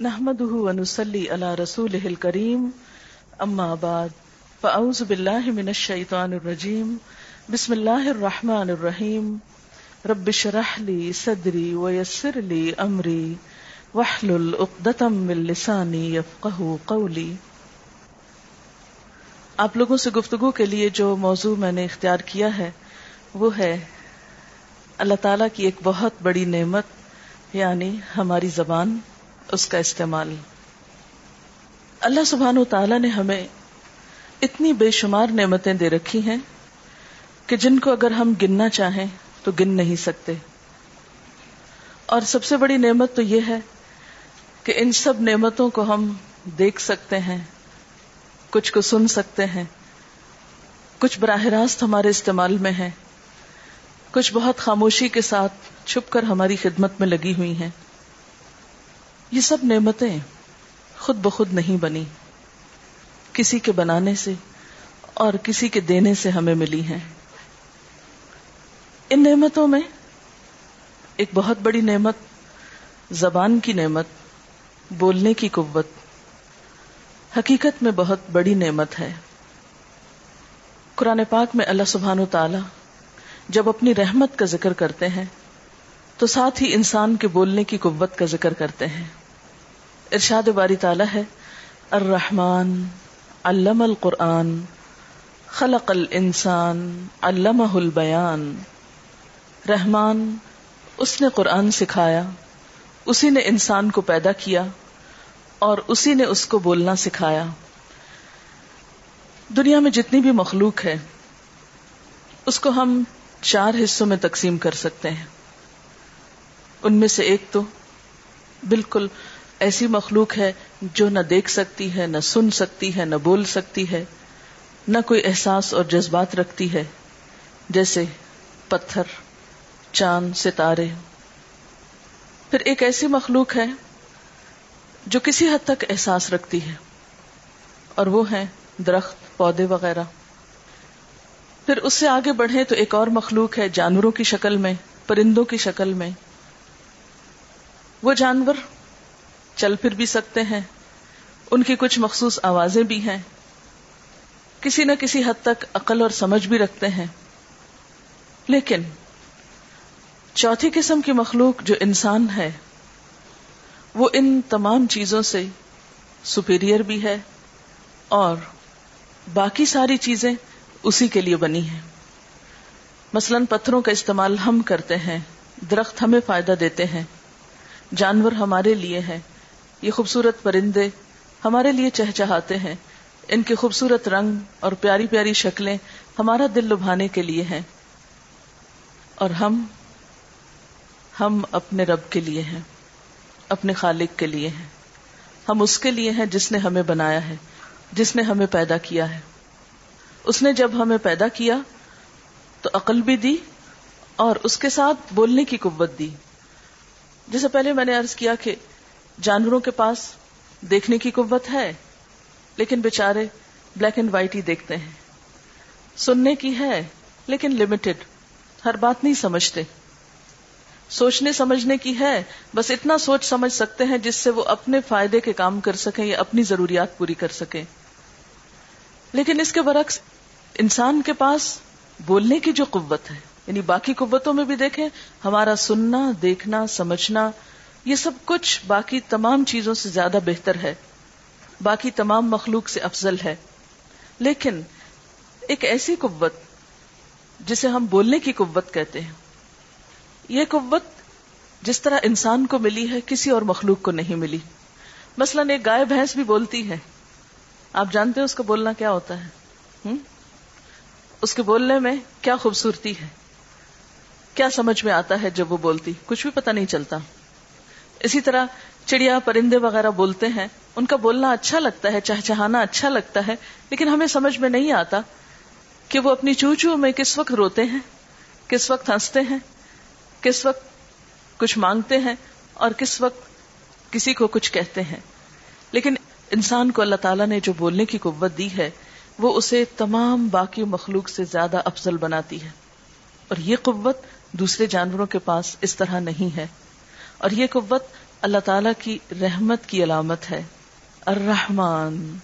نحمده ونسلي على رسوله الكريم. أما بعد، فأعوذ بالله من الشيطان الرجيم. بسم الله الرحمن الرحيم. رب اشرح لي صدري ويسر لي أمري. واحلل عقدة من لساني يفقه قولي. آپ لوگوں سے گفتگو کے لیے جو موضوع میں نے اختیار کیا ہے، وہ ہے اللہ تعالی کی ایک بہت بڑی نعمت یعنی ہماری زبان. اس کا استعمال۔ اللہ سبحان و تعالی نے ہمیں اتنی بے شمار نعمتیں دے رکھی ہیں کہ جن کو اگر ہم گننا چاہیں تو گن نہیں سکتے۔ اور سب سے بڑی نعمت تو یہ ہے کہ ان سب نعمتوں کو ہم دیکھ سکتے ہیں، کچھ کو سن سکتے ہیں، کچھ براہ راست ہمارے استعمال میں ہیں، کچھ بہت خاموشی کے ساتھ چھپ کر ہماری خدمت میں لگی ہوئی ہیں۔ یہ سب نعمتیں خود بخود نہیں بنی۔ کسی کے بنانے سے اور کسی کے دینے سے ہمیں ملی ہیں۔ ان نعمتوں میں ایک بہت بڑی نعمت، زبان کی نعمت، بولنے کی قوت۔ حقیقت میں بہت بڑی نعمت ہے۔ قرآن پاک میں اللہ سبحان و تعالی جب اپنی رحمت کا ذکر کرتے ہیں، تو ساتھ ہی انسان کے بولنے کی قوت کا ذکر کرتے ہیں۔ ارشاد باری تعالی ہے، الرحمن علم القرآن، خلق الانسان، علمہ البیان۔ رحمان، اس نے قرآن سکھایا، اسی نے انسان کو پیدا کیا اور اسی نے اس کو بولنا سکھایا۔ دنیا میں جتنی بھی مخلوق ہے، اس کو ہم چار حصوں میں تقسیم کر سکتے ہیں۔ ان میں سے ایک تو بالکل ایسی مخلوق ہے جو نہ دیکھ سکتی ہے، نہ سن سکتی ہے، نہ بول سکتی ہے، نہ کوئی احساس اور جذبات رکھتی ہے، جیسے پتھر، چاند، ستارے۔ پھر ایک ایسی مخلوق ہے جو کسی حد تک احساس رکھتی ہے، اور وہ ہے درخت، پودے وغیرہ۔ پھر اس سے آگے بڑھے تو ایک اور مخلوق ہے جانوروں کی شکل میں، پرندوں کی شکل میں۔ وہ جانور چل پھر بھی سکتے ہیں۔ ان کی کچھ مخصوص آوازیں بھی ہیں۔ کسی نہ کسی حد تک عقل اور سمجھ بھی رکھتے ہیں۔ لیکن چوتھی قسم کی مخلوق جو انسان ہے، وہ ان تمام چیزوں سے سپیریئر بھی ہے اور باقی ساری چیزیں اسی کے لیے بنی ہیں۔ مثلا پتھروں کا استعمال ہم کرتے ہیں، درخت ہمیں فائدہ دیتے ہیں، جانور ہمارے لیے ہیں۔ یہ خوبصورت پرندے ہمارے لیے چہچہاتے ہیں۔ ان کے خوبصورت رنگ اور پیاری پیاری شکلیں ہمارا دل لبھانے کے لیے ہیں۔ اور ہم ہم اپنے رب کے لیے ہیں، اپنے خالق کے لیے ہیں۔ ہم اس کے لیے ہیں جس نے ہمیں بنایا ہے، جس نے ہمیں پیدا کیا ہے۔ اس نے جب ہمیں پیدا کیا تو عقل بھی دی اور اس کے ساتھ بولنے کی قوت دی۔ جیسے پہلے میں نے ارض کیا کہ جانوروں کے پاس دیکھنے کی قوت ہے، لیکن بےچارے بلیک اینڈ وائٹ ہی دیکھتے ہیں۔ سننے کی ہے، لیکن لمیٹڈ ہر بات نہیں سمجھتے۔ سوچنے سمجھنے کی ہے، بس اتنا سوچ سمجھ سکتے ہیں جس سے وہ اپنے فائدے کے کام کر سکیں یا اپنی ضروریات پوری کر سکیں۔ لیکن اس کے برعکس، انسان کے پاس بولنے کی جو قوت ہے یعنی باقی قوتوں میں بھی دیکھیں، ہمارا سننا، دیکھنا، سمجھنا یہ سب کچھ باقی تمام چیزوں سے زیادہ بہتر ہے۔ باقی تمام مخلوق سے افضل ہے۔ لیکن ایک ایسی قوت جسے ہم بولنے کی قوت کہتے ہیں۔ یہ قوت جس طرح انسان کو ملی ہے، کسی اور مخلوق کو نہیں ملی۔ مثلا ایک گائے بھینس بھی بولتی ہے۔ آپ جانتے ہیں اس کا بولنا کیا ہوتا ہے؟ اس کے بولنے میں کیا خوبصورتی ہے؟ کیا سمجھ میں آتا ہے جب وہ بولتی؟ کچھ بھی پتہ نہیں چلتا۔ اسی طرح چڑیا پرندے وغیرہ بولتے ہیں، ان کا بولنا اچھا لگتا ہے، چہچہانا اچھا لگتا ہے، لیکن ہمیں سمجھ میں نہیں آتا کہ وہ اپنی چو چو میں کس وقت روتے ہیں، کس وقت ہنستے ہیں، کس وقت کچھ مانگتے ہیں اور کس وقت کسی کو کچھ کہتے ہیں۔ لیکن انسان کو اللہ تعالیٰ نے جو بولنے کی قوت دی ہے، وہ اسے تمام باقی مخلوق سے زیادہ افضل بناتی ہے۔ اور یہ قوت دوسرے جانوروں کے پاس اس طرح نہیں ہے۔ اور یہ قوت اللہ تعالی کی رحمت کی علامت ہے۔ الرحمن۔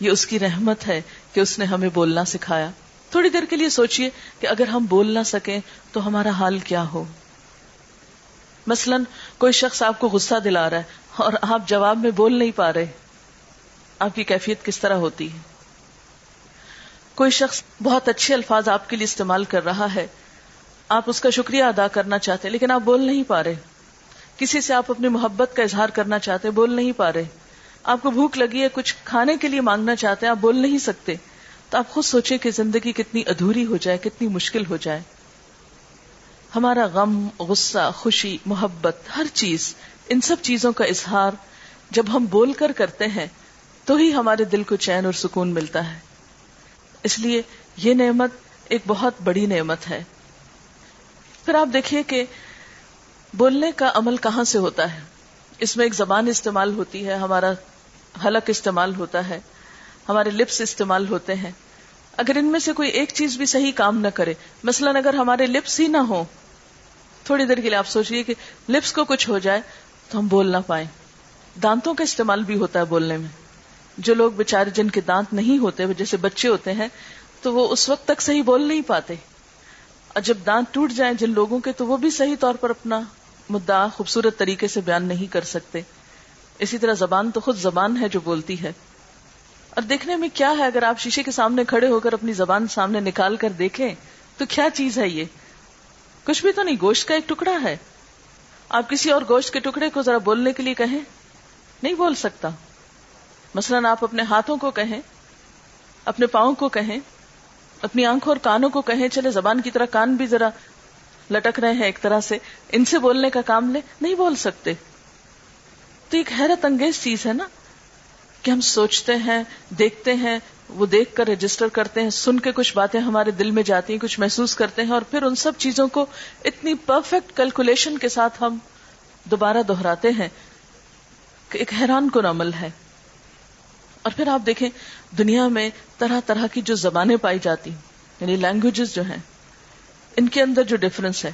یہ اس کی رحمت ہے کہ اس نے ہمیں بولنا سکھایا۔ تھوڑی دیر کے لیے سوچئے کہ اگر ہم بول نہ سکیں تو ہمارا حال کیا ہو۔ مثلا کوئی شخص آپ کو غصہ دلا رہا ہے اور آپ جواب میں بول نہیں پا رہے۔ آپ کی کیفیت کس طرح ہوتی ہے؟ کوئی شخص بہت اچھے الفاظ آپ کے لیے استعمال کر رہا ہے۔ آپ اس کا شکریہ ادا کرنا چاہتے لیکن آپ بول نہیں پا رہے۔ کسی سے آپ اپنی محبت کا اظہار کرنا چاہتے بول نہیں پا رہے۔ آپ کو بھوک لگی ہے، کچھ کھانے کے لیے مانگنا چاہتے ہیں، آپ بول نہیں سکتے۔ تو آپ خود سوچیں کہ زندگی کتنی ادھوری ہو جائے، کتنی مشکل ہو جائے۔ ہمارا غم، غصہ، خوشی، محبت، ہر چیز، ان سب چیزوں کا اظہار جب ہم بول کر کرتے ہیں، تو ہی ہمارے دل کو چین اور سکون ملتا ہے۔ اس لیے یہ نعمت ایک بہت بڑی نعمت ہے۔ پھر آپ دیکھیے کہ بولنے کا عمل کہاں سے ہوتا ہے؟ اس میں ایک زبان استعمال ہوتی ہے، ہمارا حلق استعمال ہوتا ہے، ہمارے لپس استعمال ہوتے ہیں۔ اگر ان میں سے کوئی ایک چیز بھی صحیح کام نہ کرے، مثلا اگر ہمارے لپس ہی نہ ہو تھوڑی دیر کے لیے آپ سوچیے کہ لپس کو کچھ ہو جائے تو ہم بول نہ پائیں۔ دانتوں کا استعمال بھی ہوتا ہے بولنے میں۔ جو لوگ بےچارے جن کے دانت نہیں ہوتے، جیسے بچے ہوتے ہیں، تو وہ اس وقت تک صحیح بول نہیں پاتے۔ اور جب دانت ٹوٹ جائیں جن لوگوں کے، تو وہ بھی صحیح طور پر اپنا مدعا خوبصورت طریقے سے بیان نہیں کر سکتے۔ اسی طرح زبان تو خود زبان ہے جو بولتی ہے۔ اور دیکھنے میں کیا ہے اگر آپ شیشے کے سامنے کھڑے ہو کر اپنی زبان سامنے نکال کر دیکھیں، تو کیا چیز ہے یہ؟ کچھ بھی تو نہیں، گوشت کا ایک ٹکڑا ہے۔ آپ کسی اور گوشت کے ٹکڑے کو ذرا بولنے کے لیے کہیں۔ نہیں بول سکتا۔ مثلا آپ اپنے ہاتھوں کو کہیں، اپنے پاؤں کو کہیں، اپنی آنکھوں اور کانوں کو کہیں، چلے زبان کی طرح کان بھی ذرا لٹک رہے ہیں ایک طرح سے۔ ان سے بولنے کا کام لے۔ نہیں بول سکتے۔ تو ایک حیرت انگیز چیز ہے نا کہ ہم سوچتے ہیں، دیکھتے ہیں، وہ دیکھ کر رجسٹر کرتے ہیں، سن کے کچھ باتیں ہمارے دل میں جاتی ہیں، کچھ محسوس کرتے ہیں اور پھر ان سب چیزوں کو اتنی پرفیکٹ کیلکولیشن کے ساتھ ہم دوبارہ دہراتے ہیں کہ ایک حیران کن عمل ہے۔ اور پھر آپ دیکھیں، دنیا میں طرح طرح کی جو زبانیں پائی جاتی یعنی لینگویجز جو ہیں ان کے اندر جو ڈفرنس ہے۔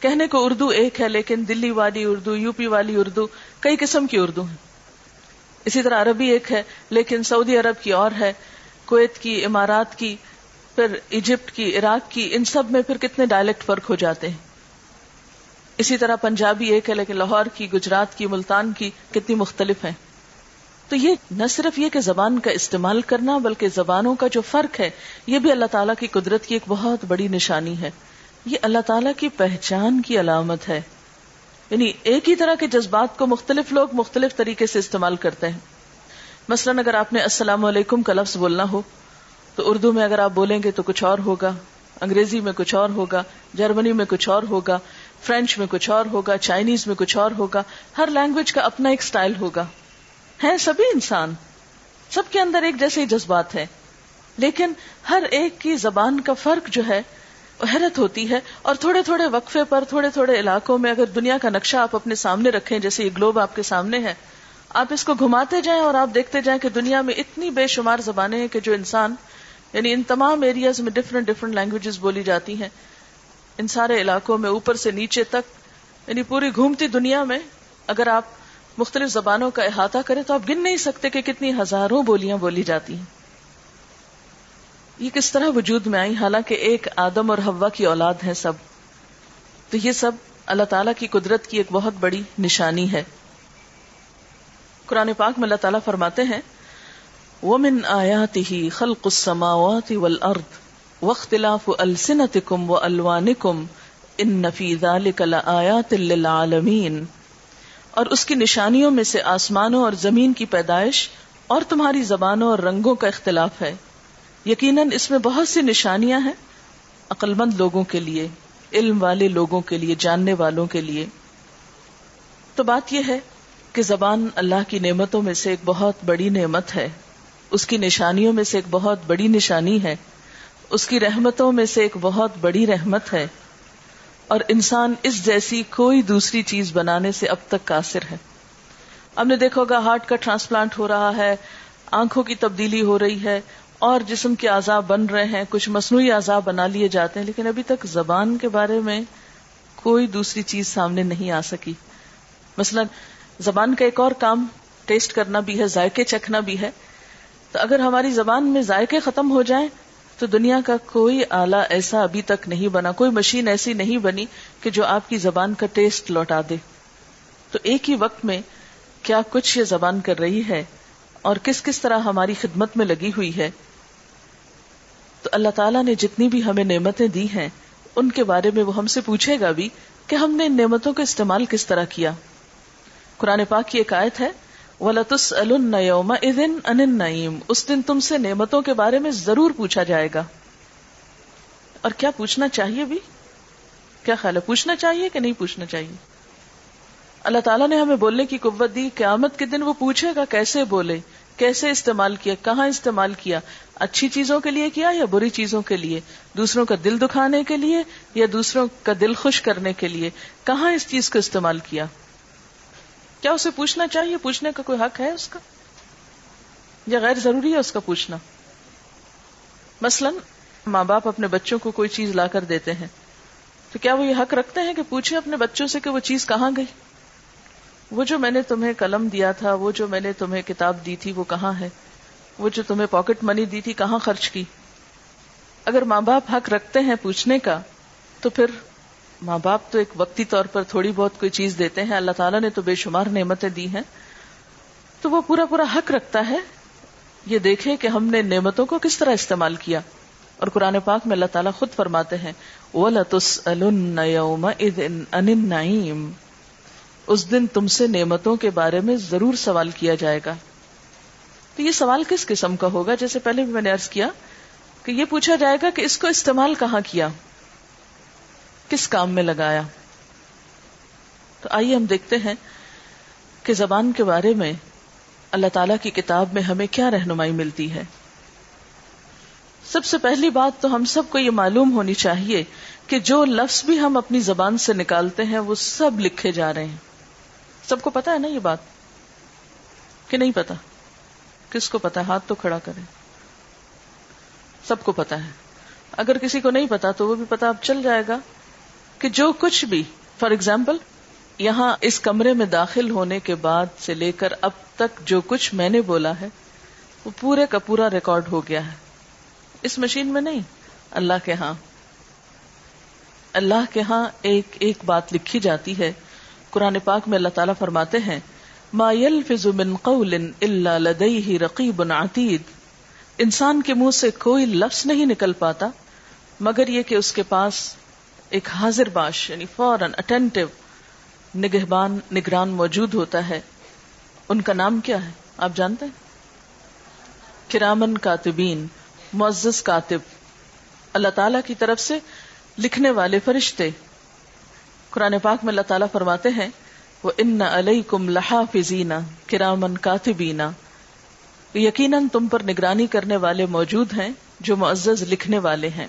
کہنے کو اردو ایک ہے، لیکن دلی والی اردو، یو پی والی اردو، کئی قسم کی اردو ہے اسی طرح عربی ایک ہے، لیکن سعودی عرب کی اور ہے، کویت کی، امارات کی، پھر ایجپٹ کی، عراق کی، ان سب میں پھر کتنے ڈائلیکٹ فرق ہو جاتے ہیں۔ اسی طرح پنجابی ایک ہے، لیکن لاہور کی، گجرات کی، ملتان کی کتنی مختلف ہیں۔ تو یہ نہ صرف یہ کہ زبان کا استعمال کرنا، بلکہ زبانوں کا جو فرق ہے، یہ بھی اللہ تعالیٰ کی قدرت کی ایک بہت بڑی نشانی ہے۔ یہ اللہ تعالیٰ کی پہچان کی علامت ہے۔ یعنی ایک ہی طرح کے جذبات کو مختلف لوگ مختلف طریقے سے استعمال کرتے ہیں۔ مثلاً اگر آپ نے السلام علیکم کا لفظ بولنا ہو، تو اردو میں اگر آپ بولیں گے تو کچھ اور ہوگا، انگریزی میں کچھ اور ہوگا، جرمنی میں کچھ اور ہوگا، فرینچ میں کچھ اور ہوگا، چائنیز میں کچھ اور ہوگا، ہر لینگویج کا اپنا ایک سٹائل ہوگا۔ ہیں سبھی انسان۔ سب کے اندر ایک جیسے ہی جذبات ہے لیکن ہر ایک کی زبان کا فرق جو ہے حیرت ہوتی ہے اور تھوڑے تھوڑے وقفے پر، تھوڑے تھوڑے علاقوں میں اگر دنیا کا نقشہ آپ اپنے سامنے رکھیں، جیسے یہ گلوب آپ کے سامنے ہے، آپ اس کو گھماتے جائیں اور آپ دیکھتے جائیں کہ دنیا میں اتنی بے شمار زبانیں ہیں کہ جو انسان یعنی ان تمام ایریاز میں ڈفرنٹ ڈفرنٹ لینگویجز بولی جاتی ہیں۔ ان سارے علاقوں میں اوپر سے نیچے تک یعنی پوری گھومتی دنیا میں اگر آپ مختلف زبانوں کا احاطہ کرے تو آپ گن نہیں سکتے کہ کتنی ہزاروں بولیاں بولی جاتی ہیں۔ یہ کس طرح وجود میں آئی؟ حالانکہ ایک آدم اور ہوا کی اولاد ہے سب۔ تو یہ سب اللہ تعالیٰ کی قدرت کی ایک بہت بڑی نشانی ہے۔ قرآن پاک میں اللہ تعالیٰ فرماتے ہیں، ومن آیاته خلق السماوات والارض واختلاف السنتكم والوانكم ان في ذلك لآيات للعالمين۔ اور اس کی نشانیوں میں سے آسمانوں اور زمین کی پیدائش اور تمہاری زبانوں اور رنگوں کا اختلاف ہے۔ یقیناً اس میں بہت سی نشانیاں ہیں عقل مند لوگوں کے لیے، علم والے لوگوں کے لیے، جاننے والوں کے لیے۔ تو بات یہ ہے کہ زبان اللہ کی نعمتوں میں سے ایک بہت بڑی نعمت ہے، اس کی نشانیوں میں سے ایک بہت بڑی نشانی ہے، اس کی رحمتوں میں سے ایک بہت بڑی رحمت ہے۔ اور انسان اس جیسی کوئی دوسری چیز بنانے سے اب تک قاصر ہے۔ ہم نے دیکھا ہوگا ہارٹ کا ٹرانسپلانٹ ہو رہا ہے، آنکھوں کی تبدیلی ہو رہی ہے اور جسم کے اعضاء بن رہے ہیں، کچھ مصنوعی اعضاء بنا لیے جاتے ہیں، لیکن ابھی تک زبان کے بارے میں کوئی دوسری چیز سامنے نہیں آ سکی۔ مثلا، زبان کا ایک اور کام ٹیسٹ کرنا بھی ہے، ذائقے چکھنا بھی ہے۔ تو اگر ہماری زبان میں ذائقے ختم ہو جائیں، تو دنیا کا کوئی آلہ ایسا ابھی تک نہیں بنا، کوئی مشین ایسی نہیں بنی کہ جو آپ کی زبان کا ٹیسٹ لوٹا دے۔ تو ایک ہی وقت میں کیا کچھ یہ زبان کر رہی ہے اور کس کس طرح ہماری خدمت میں لگی ہوئی ہے؟ تو اللہ تعالیٰ نے جتنی بھی ہمیں نعمتیں دی ہیں، ان کے بارے میں وہ ہم سے پوچھے گا بھی کہ ہم نے ان نعمتوں کا استعمال کس طرح کیا۔ قرآن پاک کی ایک آیت ہے ولطس النوم ادن ان نعیم اس دن تم سے نعمتوں کے بارے میں ضرور پوچھا جائے گا۔ اور کیا پوچھنا چاہیے بھی؟ کیا خیال ہے، پوچھنا چاہیے کہ نہیں پوچھنا چاہیے؟ اللہ تعالیٰ نے ہمیں بولنے کی قوت دی، قیامت کے دن وہ پوچھے گا کیسے بولے؟ کیسے استعمال کیا، کہاں استعمال کیا، اچھی چیزوں کے لیے کیا یا بری چیزوں کے لیے؟ دوسروں کا دل دکھانے کے لیے یا دوسروں کا دل خوش کرنے کے لیے؟ کہاں اس چیز کو استعمال کیا؟ کیا اسے پوچھنا چاہیے؟ پوچھنے کا کوئی حق ہے اس کا؟ یا غیر ضروری ہے اس کا پوچھنا؟ مثلا ماں باپ اپنے بچوں کو کوئی چیز لا کر دیتے ہیں، تو کیا وہ یہ حق رکھتے ہیں کہ پوچھے اپنے بچوں سے کہ وہ چیز کہاں گئی؟ وہ جو میں نے تمہیں قلم دیا تھا، وہ جو میں نے تمہیں کتاب دی تھی، وہ کہاں ہے؟ وہ جو تمہیں پاکٹ منی دی تھی، کہاں خرچ کی؟ اگر ماں باپ حق رکھتے ہیں پوچھنے کا، تو پھر ماں باپ تو ایک وقتی طور پر تھوڑی بہت کوئی چیز دیتے ہیں۔ اللہ تعالیٰ نے تو بے شمار نعمتیں دی ہیں۔ تو وہ پورا پورا حق رکھتا ہے۔ یہ دیکھے کہ ہم نے نعمتوں کو کس طرح استعمال کیا۔ اور قرآن پاک میں اللہ تعالیٰ خود فرماتے ہیں وہ لطس النعیم اس دن تم سے نعمتوں کے بارے میں ضرور سوال کیا جائے گا۔ تو یہ سوال کس قسم کا ہوگا؟ جیسے پہلے بھی میں نے ارض کیا کہ یہ پوچھا جائے گا کہ اس کو استعمال کہاں کیا؟ کس کام میں لگایا؟ تو آئیے ہم دیکھتے ہیں کہ زبان کے بارے میں اللہ تعالی کی کتاب میں ہمیں کیا رہنمائی ملتی ہے۔ سب سے پہلی بات تو ہم سب کو یہ معلوم ہونی چاہیے کہ جو لفظ بھی ہم اپنی زبان سے نکالتے ہیں وہ سب لکھے جا رہے ہیں۔ سب کو پتا ہے نا یہ بات؟ کہ نہیں پتا؟ کس کو پتا ہے؟ ہاتھ تو کھڑا کرے سب کو پتا ہے۔ اگر کسی کو نہیں پتا تو وہ بھی پتا اب چل جائے گا کہ جو کچھ بھی فار ایگزامپل یہاں اس کمرے میں داخل ہونے کے بعد سے لے کر اب تک جو کچھ میں نے بولا ہے، وہ پورے کا پورا ریکارڈ ہو گیا ہے۔ اس مشین میں نہیں۔ اللہ کے ہاں۔ اللہ کے ہاں ایک ایک بات لکھی جاتی ہے قرآن پاک میں اللہ تعالیٰ فرماتے ہیں، ما يلفظ من قول الا لديه رقیب عتید انسان کے منہ سے کوئی لفظ نہیں نکل پاتا، مگر یہ کہ اس کے پاس ایک حاضر باش یعنی فوراً اٹینٹو نگہبان، نگران موجود ہوتا ہے۔ ان کا نام کیا ہے؟ آپ جانتے ہیں؟ کرامن کاتبین، معزز کاتب۔ اللہ تعالی کی طرف سے لکھنے والے فرشتے۔ قرآن پاک میں اللہ تعالیٰ فرماتے ہیں، وہ ان علیہ کم لہا فینا کرامن کاتبینا یقیناً تم پر نگرانی کرنے والے موجود ہیں، جو معزز لکھنے والے ہیں۔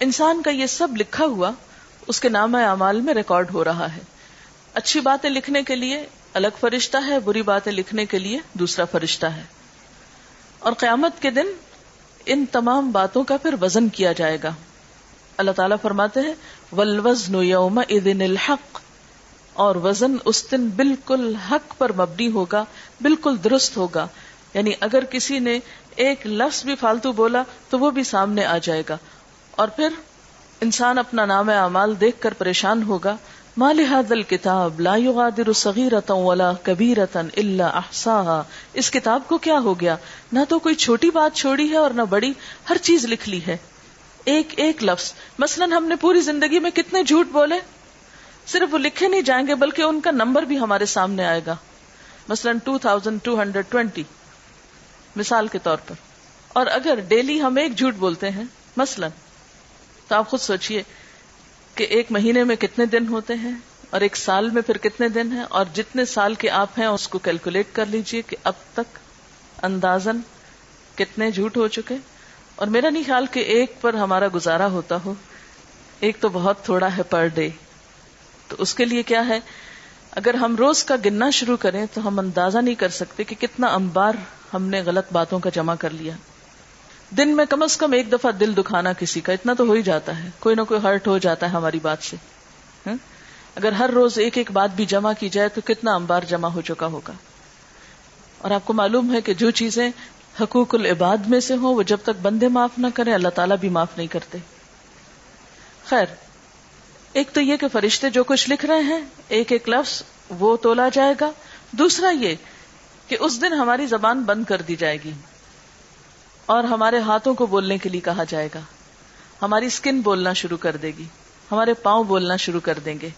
انسان کا یہ سب لکھا ہوا، اس کے نام اعمال میں ریکارڈ ہو رہا ہے۔ اچھی باتیں لکھنے کے لیے الگ فرشتہ ہے، بری باتیں لکھنے کے لیے دوسرا فرشتہ ہے۔ اور قیامت کے دن ان تمام باتوں کا پھر وزن کیا جائے گا۔ اللہ تعالیٰ فرماتے ہیں ولوزن یوم الحق، اور وزن اس دن بالکل حق پر مبنی ہوگا، بالکل درست ہوگا۔ یعنی اگر کسی نے ایک لفظ بھی فالتو بولا تو وہ بھی سامنے آ جائے گا۔ اور پھر انسان اپنا نام اعمال دیکھ کر پریشان ہوگا۔ مال حادل کتاب لا يغادر صغيرة ولا كبيرة الا احصاها اس کتاب کو کیا ہو گیا؟ نہ تو کوئی چھوٹی بات چھوڑی ہے اور نہ بڑی، ہر چیز لکھ لی ہے۔ ایک ایک لفظ۔ مثلا ہم نے پوری زندگی میں کتنے جھوٹ بولے؟ صرف وہ لکھے نہیں جائیں گے، بلکہ ان کا نمبر بھی ہمارے سامنے آئے گا۔ مثلاً two thousand two hundred twenty مثال کے طور پر۔ اور اگر ڈیلی ہم ایک جھوٹ بولتے ہیں، مثلا، تو آپ خود سوچئے کہ ایک مہینے میں کتنے دن ہوتے ہیں، اور ایک سال میں پھر کتنے دن ہیں، اور جتنے سال کے آپ ہیں، اس کو کیلکولیٹ کر لیجیے کہ اب تک اندازن کتنے جھوٹ ہو چکے۔ اور میرا نہیں خیال کہ ایک پر ہمارا گزارا ہوتا ہو۔ ایک تو بہت تھوڑا ہے پر ڈے۔ تو اس کے لیے کیا ہے؟ اگر ہم روز کا گننا شروع کریں تو ہم اندازہ نہیں کر سکتے کہ کتنا امبار ہم نے غلط باتوں کا جمع کر لیا۔ دن میں کم از کم ایک دفعہ دل دکھانا کسی کا، اتنا تو ہو ہی جاتا ہے۔ کوئی نہ کوئی ہرٹ ہو جاتا ہے ہماری بات سے۔ اگر ہر روز ایک ایک بات بھی جمع کی جائے تو کتنا امبار جمع ہو چکا ہوگا۔ اور آپ کو معلوم ہے کہ جو چیزیں حقوق العباد میں سے ہوں، وہ جب تک بندے معاف نہ کریں، اللہ تعالیٰ بھی معاف نہیں کرتے۔ خیر، ایک تو یہ کہ فرشتے جو کچھ لکھ رہے ہیں، ایک ایک لفظ، وہ تولا جائے گا۔ دوسرا یہ کہ اس دن ہماری زبان بند کر دی جائے گی۔ اور ہمارے ہاتھوں کو بولنے کے لیے کہا جائے گا۔ ہماری اسکن بولنا شروع کر دے گی۔ ہمارے پاؤں بولنا شروع کر دیں گے۔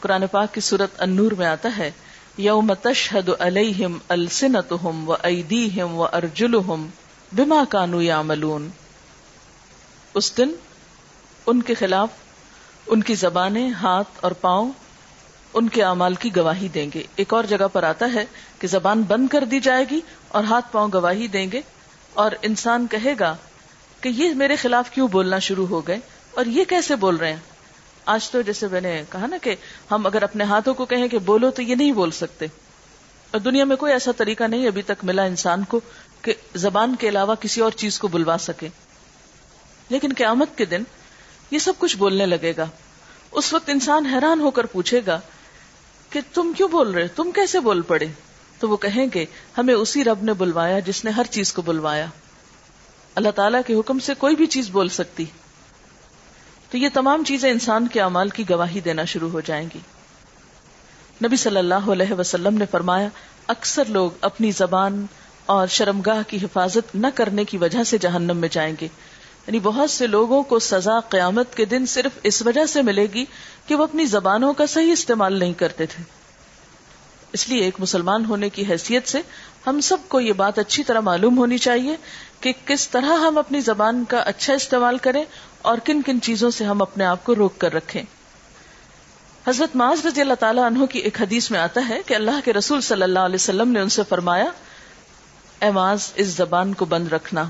قرآن پاک کی صورت انور میں آتا ہے یوم تشہد علیہم السنتہم و ایدیہم و ارجلہم بما کانو یعملون۔ اس دن ان کے خلاف ان کی زبانیں، ہاتھ اور پاؤں ان کے اعمال کی گواہی دیں گے۔ ایک اور جگہ پر آتا ہے کہ زبان بند کر دی جائے گی اور ہاتھ پاؤں گواہی دیں گے اور انسان کہے گا کہ یہ میرے خلاف کیوں بولنا شروع ہو گئے اور یہ کیسے بول رہے ہیں؟ آج تو جیسے میں نے کہا نا کہ ہم اگر اپنے ہاتھوں کو کہیں کہ بولو تو یہ نہیں بول سکتے۔ اور دنیا میں کوئی ایسا طریقہ نہیں ابھی تک ملا انسان کو کہ زبان کے علاوہ کسی اور چیز کو بلوا سکے۔ لیکن قیامت کے دن یہ سب کچھ بولنے لگے گا۔ اس وقت انسان حیران ہو کر پوچھے گا کہ تم کیوں بول رہے تم کیسے بول پڑے؟ تو وہ کہیں گے، ہمیں اسی رب نے بلوایا جس نے ہر چیز کو بلوایا۔ اللہ تعالیٰ کے حکم سے کوئی بھی چیز بول سکتی۔ تو یہ تمام چیزیں انسان کے اعمال کی گواہی دینا شروع ہو جائیں گی۔ نبی صلی اللہ علیہ وسلم نے فرمایا، اکثر لوگ اپنی زبان اور شرمگاہ کی حفاظت نہ کرنے کی وجہ سے جہنم میں جائیں گے۔ یعنی بہت سے لوگوں کو سزا قیامت کے دن صرف اس وجہ سے ملے گی کہ وہ اپنی زبانوں کا صحیح استعمال نہیں کرتے تھے۔ اس لیے ایک مسلمان ہونے کی حیثیت سے ہم سب کو یہ بات اچھی طرح معلوم ہونی چاہیے کہ کس طرح ہم اپنی زبان کا اچھا استعمال کریں اور کن کن چیزوں سے ہم اپنے آپ کو روک کر رکھیں۔ حضرت معاذ رضی اللہ تعالیٰ عنہ کی ایک حدیث میں آتا ہے کہ اللہ کے رسول صلی اللہ علیہ وسلم نے ان سے فرمایا، اے معاذ، اس زبان کو بند رکھنا۔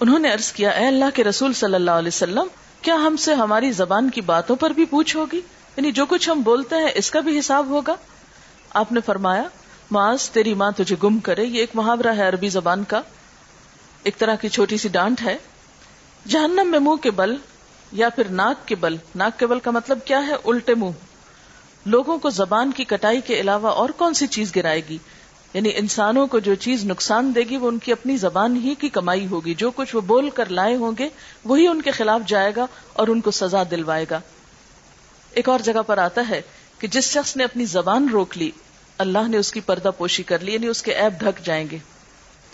انہوں نے عرض کیا، اے اللہ کے رسول صلی اللہ علیہ وسلم، کیا ہم سے ہماری زبان کی باتوں پر بھی پوچھ ہوگی؟ یعنی جو کچھ ہم بولتے ہیں، اس کا بھی حساب ہوگا؟ آپ نے فرمایا، معاذ، تیری ماں تجھے گم کرے، یہ ایک محاورہ ہے عربی زبان کا۔ ایک طرح کی چھوٹی سی ڈانٹ ہے۔ جہنم میں منہ کے بل یا پھر ناک کے بل۔ ناک کے بل کا مطلب کیا ہے؟ الٹے منہ۔ لوگوں کو زبان کی کٹائی کے علاوہ اور کون سی چیز گرائے گی؟ یعنی انسانوں کو جو چیز نقصان دے گی، وہ ان کی اپنی زبان ہی کی کمائی ہوگی۔ جو کچھ وہ بول کر لائے ہوں گے، وہی ان کے خلاف جائے گا اور ان کو سزا دلوائے گا۔ ایک اور جگہ پر آتا ہے کہ جس شخص نے اپنی زبان روک لی، اللہ نے اس کی پردہ پوشی کر لی یعنی اس کے ایپ ڈھک جائیں گے۔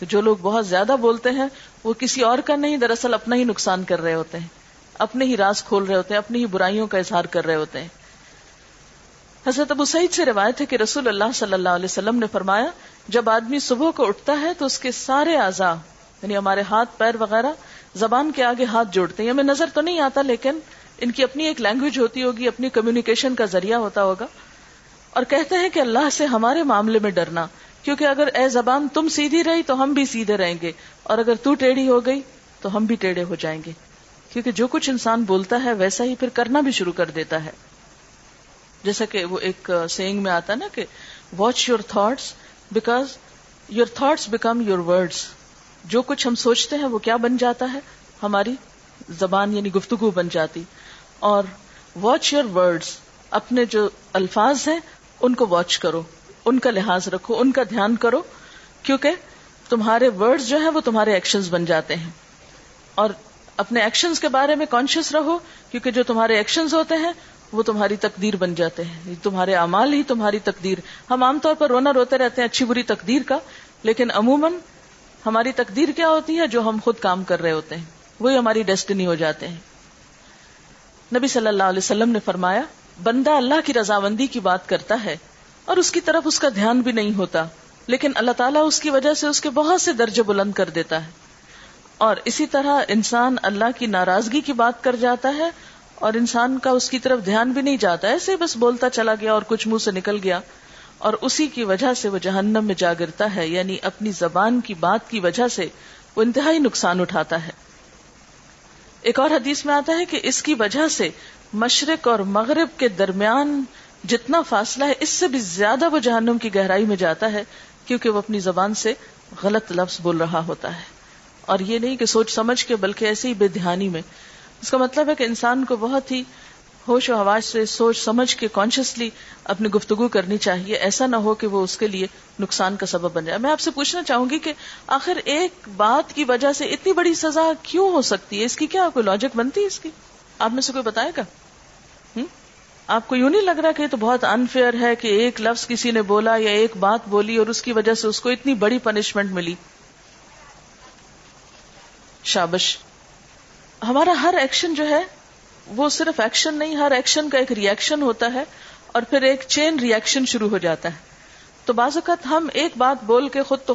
تو جو لوگ بہت زیادہ بولتے ہیں، وہ کسی اور کا نہیں، دراصل اپنا ہی نقصان کر رہے ہوتے ہیں۔ اپنے ہی راز کھول رہے ہوتے ہیں، اپنی ہی برائیوں کا اظہار کر رہے ہوتے ہیں۔ حضرت ابو سعید سے روایت ہے کہ رسول اللہ صلی اللہ علیہ وسلم نے فرمایا، جب آدمی صبح کو اٹھتا ہے تو اس کے سارے اعضاء یعنی ہمارے ہاتھ، پیر وغیرہ، زبان کے آگے ہاتھ جوڑتے ہیں۔ ہمیں نظر تو نہیں آتا، لیکن ان کی اپنی ایک لینگویج ہوتی ہوگی، اپنی کمیونیکیشن کا ذریعہ ہوتا ہوگا۔ اور کہتے ہیں کہ اللہ سے ہمارے معاملے میں ڈرنا کیونکہ اگر اے زبان تم سیدھی رہی تو ہم بھی سیدھے رہیں گے، اور اگر تو ٹیڑھی ہو گئی تو ہم بھی ٹیڑھے ہو جائیں گے۔ کیونکہ جو کچھ انسان بولتا ہے ویسا ہی پھر کرنا بھی شروع کر دیتا ہے۔ جیسا کہ وہ ایک سینگ میں آتا نا کہ watch your thoughts because your thoughts become your words جو کچھ ہم سوچتے ہیں وہ کیا بن جاتا ہے؟ ہماری زبان یعنی گفتگو بن جاتی۔ اور واچ یور ورڈس اپنے جو الفاظ ہیں ان کو واچ کرو۔ ان کا لحاظ رکھو، ان کا دھیان کرو، کیونکہ تمہارے ورڈز جو ہیں وہ تمہارے ایکشنز بن جاتے ہیں۔ اور اپنے ایکشنز کے بارے میں کانشیس رہو، کیونکہ جو تمہارے ایکشنز ہوتے ہیں، وہ تمہاری تقدیر بن جاتے ہیں۔ تمہارے اعمال ہی تمہاری تقدیر۔ ہم عام طور پر رونا روتے رہتے ہیں اچھی بری تقدیر کا، لیکن عموماً ہماری تقدیر کیا ہوتی ہے؟ جو ہم خود کام کر رہے ہوتے ہیں۔ وہی ہماری ڈیسٹنی ہو جاتے ہیں۔ نبی صلی اللہ علیہ وسلم نے فرمایا، بندہ اللہ کی رضامندی کی بات کرتا ہے اور اس کی طرف اس کا دھیان بھی نہیں ہوتا۔ لیکن اللہ تعالیٰ اس کی وجہ سے اس کے بہت سے درجے بلند کر دیتا ہے۔ اور اسی طرح انسان اللہ کی ناراضگی کی بات کر جاتا ہے اور انسان کا اس کی طرف دھیان بھی نہیں جاتا۔ ایسے بس بولتا چلا گیا اور کچھ منہ سے نکل گیا۔ اور اسی کی وجہ سے وہ جہنم میں جا گرتا ہے یعنی اپنی زبان کی بات کی وجہ سے وہ انتہائی نقصان اٹھاتا ہے۔ ایک اور حدیث میں آتا ہے کہ اس کی وجہ سے مشرق اور مغرب کے درمیان جتنا فاصلہ ہے، اس سے بھی زیادہ وہ جہنم کی گہرائی میں جاتا ہے، کیونکہ وہ اپنی زبان سے غلط لفظ بول رہا ہوتا ہے۔ اور یہ نہیں کہ سوچ سمجھ کے، بلکہ ایسے ہی بے دھیانی میں۔ اس کا مطلب ہے کہ انسان کو بہت ہی ہوش و حواس سے سوچ سمجھ کے کانشیسلی اپنی گفتگو کرنی چاہیے۔ ایسا نہ ہو کہ وہ اس کے لیے نقصان کا سبب بن جائے۔ میں آپ سے پوچھنا چاہوں گی کہ آخر ایک بات کی وجہ سے اتنی بڑی سزا کیوں ہو سکتی ہے؟ اس کی کیا کوئی لاجک بنتی ہے اس کی؟ آپ میں سے کوئی بتائے گا؟ آپ کو یوں نہیں لگ رہا کہ تو بہت انفیئر ہے کہ ایک لفظ کسی نے بولا یا ایک بات بولی اور اس کی وجہ سے اس کو اتنی بڑی پنشمنٹ ملی؟ شابش، ہمارا ہر ایکشن جو ہے، وہ صرف ایکشن نہیں، ہر ایکشن کا ایک ریئیکشن ہوتا ہے اور پھر ایک چین ریئیکشن شروع ہو جاتا ہے۔ تو بعض اوقات ہم ایک بات بول کے خود تو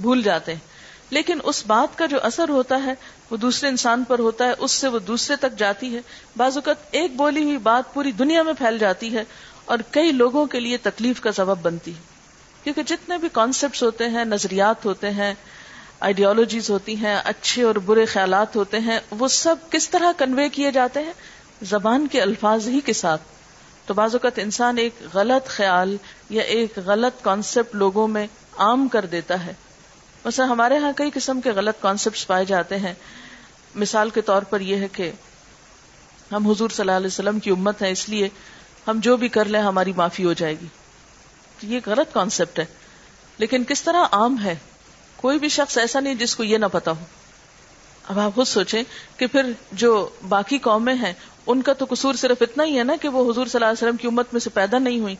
بھول جاتے ہیں۔ لیکن اس بات کا جو اثر ہوتا ہے، وہ دوسرے انسان پر ہوتا ہے، اس سے وہ دوسرے تک جاتی ہے۔ بعض اوقات ایک بولی ہوئی بات پوری دنیا میں پھیل جاتی ہے اور کئی لوگوں کے لیے تکلیف کا سبب بنتی ہے۔ کیونکہ جتنے بھی کانسیپٹس ہوتے ہیں، نظریات ہوتے ہیں آئیڈیالوجیز ہوتی ہیں، اچھے اور برے خیالات ہوتے ہیں، وہ سب کس طرح کنوے کیے جاتے ہیں؟ زبان کے الفاظ ہی کے ساتھ۔ تو بعض اوقات انسان ایک غلط خیال یا ایک غلط کانسیپٹ لوگوں میں عام کر دیتا ہے۔ مثلا ہمارے ہاں کئی قسم کے غلط کانسیپٹ پائے جاتے ہیں۔ مثال کے طور پر یہ ہے کہ ہم حضور صلی اللہ علیہ وسلم کی امت ہے اس لیے ہم جو بھی کر لیں ہماری معافی ہو جائے گی۔ یہ غلط کانسیپٹ ہے۔ لیکن کس طرح عام ہے؟ کوئی بھی شخص ایسا نہیں جس کو یہ نہ پتا ہو۔ اب آپ خود سوچیں کہ پھر جو باقی قومیں ہیں، ان کا تو قصور صرف اتنا ہی ہے نا کہ وہ حضور صلی اللہ علیہ وسلم کی امت میں سے پیدا نہیں ہوئی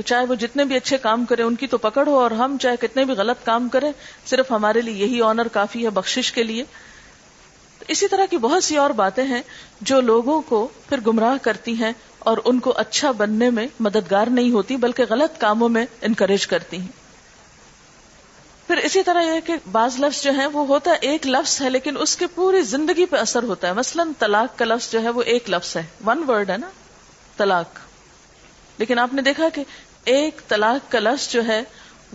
تو چاہے وہ جتنے بھی اچھے کام کرے، ان کی تو پکڑ ہو اور ہم چاہے کتنے بھی غلط کام کریں، صرف ہمارے لیے یہی آنر کافی ہے بخشش کے لیے۔ اسی طرح کی بہت سی اور باتیں ہیں جو لوگوں کو پھر گمراہ کرتی ہیں اور ان کو اچھا بننے میں مددگار نہیں ہوتی، بلکہ غلط کاموں میں انکریج کرتی ہیں۔ پھر اسی طرح یہ کہ بعض لفظ جو ہیں، وہ ہوتا ہے ایک لفظ ہے، لیکن اس کے پوری زندگی پہ اثر ہوتا ہے۔ مثلا طلاق کا لفظ جو ہے، وہ ایک لفظ ہے۔ ون ورڈ ہے نا، طلاق۔ لیکن آپ نے دیکھا کہ ایک طلاق کا لفظ جو ہے،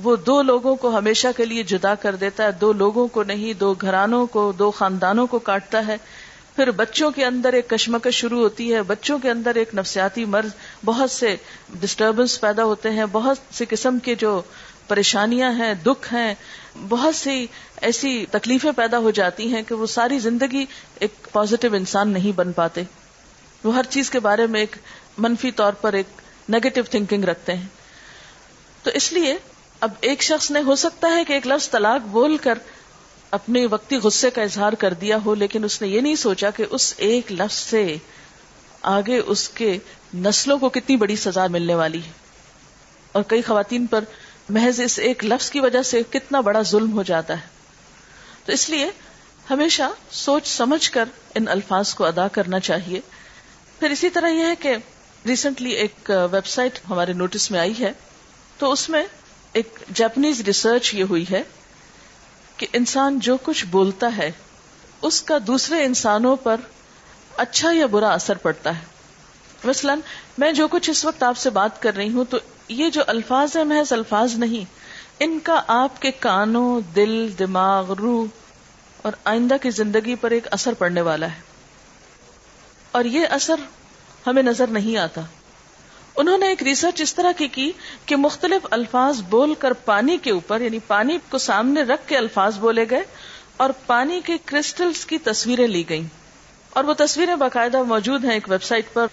وہ دو لوگوں کو ہمیشہ کے لیے جدا کر دیتا ہے۔ دو لوگوں کو نہیں، دو گھرانوں کو، دو خاندانوں کو کاٹتا ہے۔ پھر بچوں کے اندر ایک کشمکش شروع ہوتی ہے۔ بچوں کے اندر ایک نفسیاتی مرض، بہت سے ڈسٹربنس پیدا ہوتے ہیں۔ بہت سے قسم کے جو پریشانیاں ہیں، دکھ ہیں، بہت سی ایسی تکلیفیں پیدا ہو جاتی ہیں کہ وہ ساری زندگی ایک پازیٹو انسان نہیں بن پاتے۔ وہ ہر چیز کے بارے میں ایک منفی طور پر ایک نیگیٹو تھنکنگ رکھتے ہیں۔ تو اس لیے اب ایک شخص نے ہو سکتا ہے کہ ایک لفظ طلاق بول کر اپنے وقتی غصے کا اظہار کر دیا ہو، لیکن اس نے یہ نہیں سوچا کہ اس ایک لفظ سے آگے اس کے نسلوں کو کتنی بڑی سزا ملنے والی ہے۔ اور کئی خواتین پر محض اس ایک لفظ کی وجہ سے کتنا بڑا ظلم ہو جاتا ہے۔ تو اس لیے ہمیشہ سوچ سمجھ کر ان الفاظ کو ادا کرنا چاہیے۔ پھر اسی طرح یہ ہے کہ ریسنٹلی ایک ویب سائٹ ہمارے نوٹس میں آئی ہے۔ تو اس میں ایک جاپنیز ریسرچ یہ ہوئی ہے کہ انسان جو کچھ بولتا ہے، اس کا دوسرے انسانوں پر اچھا یا برا اثر پڑتا ہے۔ مثلاً، میں جو کچھ اس وقت آپ سے بات کر رہی ہوں تو یہ جو الفاظ ہیں، محض الفاظ نہیں۔ ان کا آپ کے کانوں، دل، دماغ، روح اور آئندہ کی زندگی پر ایک اثر پڑنے والا ہے۔ اور یہ اثر ہمیں نظر نہیں آتا۔ انہوں نے ایک ریسرچ اس طرح کی کی کہ مختلف الفاظ بول کر پانی کے اوپر یعنی پانی کو سامنے رکھ کے الفاظ بولے گئے اور پانی کے کرسٹلز کی تصویریں لی گئیں۔ اور وہ تصویریں باقاعدہ موجود ہیں ایک ویب سائٹ پر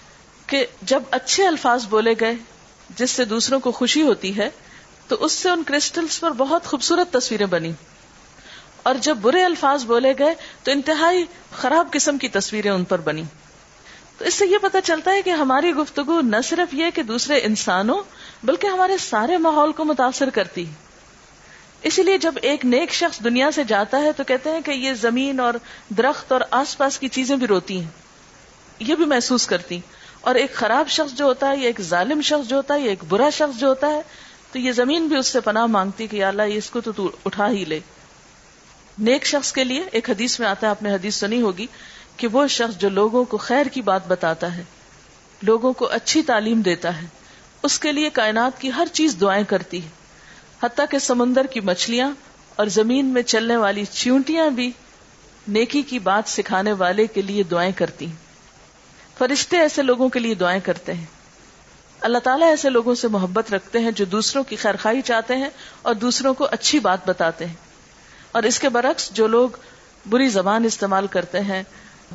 کہ جب اچھے الفاظ بولے گئے، جس سے دوسروں کو خوشی ہوتی ہے، تو اس سے ان کرسٹلز پر بہت خوبصورت تصویریں بنی اور جب برے الفاظ بولے گئے، تو انتہائی خراب قسم کی تصویریں ان پر بنی تو اس سے یہ پتا چلتا ہے کہ ہماری گفتگو نہ صرف یہ کہ دوسرے انسانوں، بلکہ ہمارے سارے ماحول کو متاثر کرتی۔ اسی لیے جب ایک نیک شخص دنیا سے جاتا ہے تو کہتے ہیں کہ یہ زمین اور درخت اور آس پاس کی چیزیں بھی روتی ہیں۔ یہ بھی محسوس کرتی۔ اور ایک خراب شخص جو ہوتا ہے، یا ایک ظالم شخص جو ہوتا ہے، یا ایک برا شخص جو ہوتا ہے، تو یہ زمین بھی اس سے پناہ مانگتی کہ اللہ اس کو تو تو اٹھا ہی لے۔ نیک شخص کے لیے ایک حدیث میں آتا ہے، آپ نے حدیث سنی ہوگی۔ کہ وہ شخص جو لوگوں کو خیر کی بات بتاتا ہے، لوگوں کو اچھی تعلیم دیتا ہے، اس کے لیے کائنات کی ہر چیز دعائیں کرتی ہے۔ حتیٰ کہ سمندر کی مچھلیاں اور زمین میں چلنے والی چیونٹیاں بھی نیکی کی بات سکھانے والے کے لیے دعائیں کرتی ہیں۔ فرشتے ایسے لوگوں کے لیے دعائیں کرتے ہیں۔ اللہ تعالیٰ ایسے لوگوں سے محبت رکھتے ہیں جو دوسروں کی خیرخائی چاہتے ہیں اور دوسروں کو اچھی بات بتاتے ہیں۔ اور اس کے برعکس جو لوگ بری زبان استعمال کرتے ہیں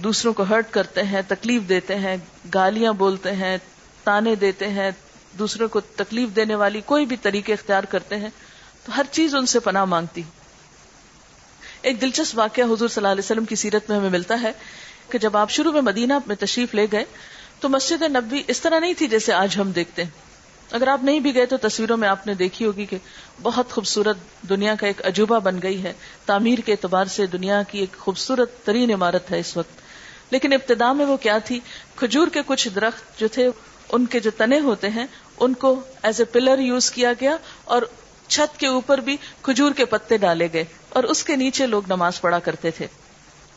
دوسروں کو ہرٹ کرتے ہیں، تکلیف دیتے ہیں، گالیاں بولتے ہیں، تانے دیتے ہیں، دوسروں کو تکلیف دینے والی کوئی بھی طریقے اختیار کرتے ہیں، تو ہر چیز ان سے پناہ مانگتی ایک دلچسپ واقعہ حضور صلی اللہ علیہ وسلم کی سیرت میں ہمیں ملتا ہے کہ جب آپ شروع میں مدینہ میں تشریف لے گئے، تو مسجد نبی اس طرح نہیں تھی جیسے آج ہم دیکھتے ہیں۔ اگر آپ نہیں بھی گئے تو تصویروں میں آپ نے دیکھی ہوگی کہ بہت خوبصورت دنیا کا ایک عجوبہ بن گئی ہے۔ تعمیر کے اعتبار سے دنیا کی ایک خوبصورت ترین عمارت ہے اس وقت۔ لیکن ابتدا میں وہ کیا تھی؟ کھجور کے کچھ درخت جو تھے، ان کے جو تنے ہوتے ہیں، ان کو ایز اے پلر یوز کیا گیا اور چھت کے اوپر بھی کھجور کے پتے ڈالے گئے اور اس کے نیچے لوگ نماز پڑھا کرتے تھے۔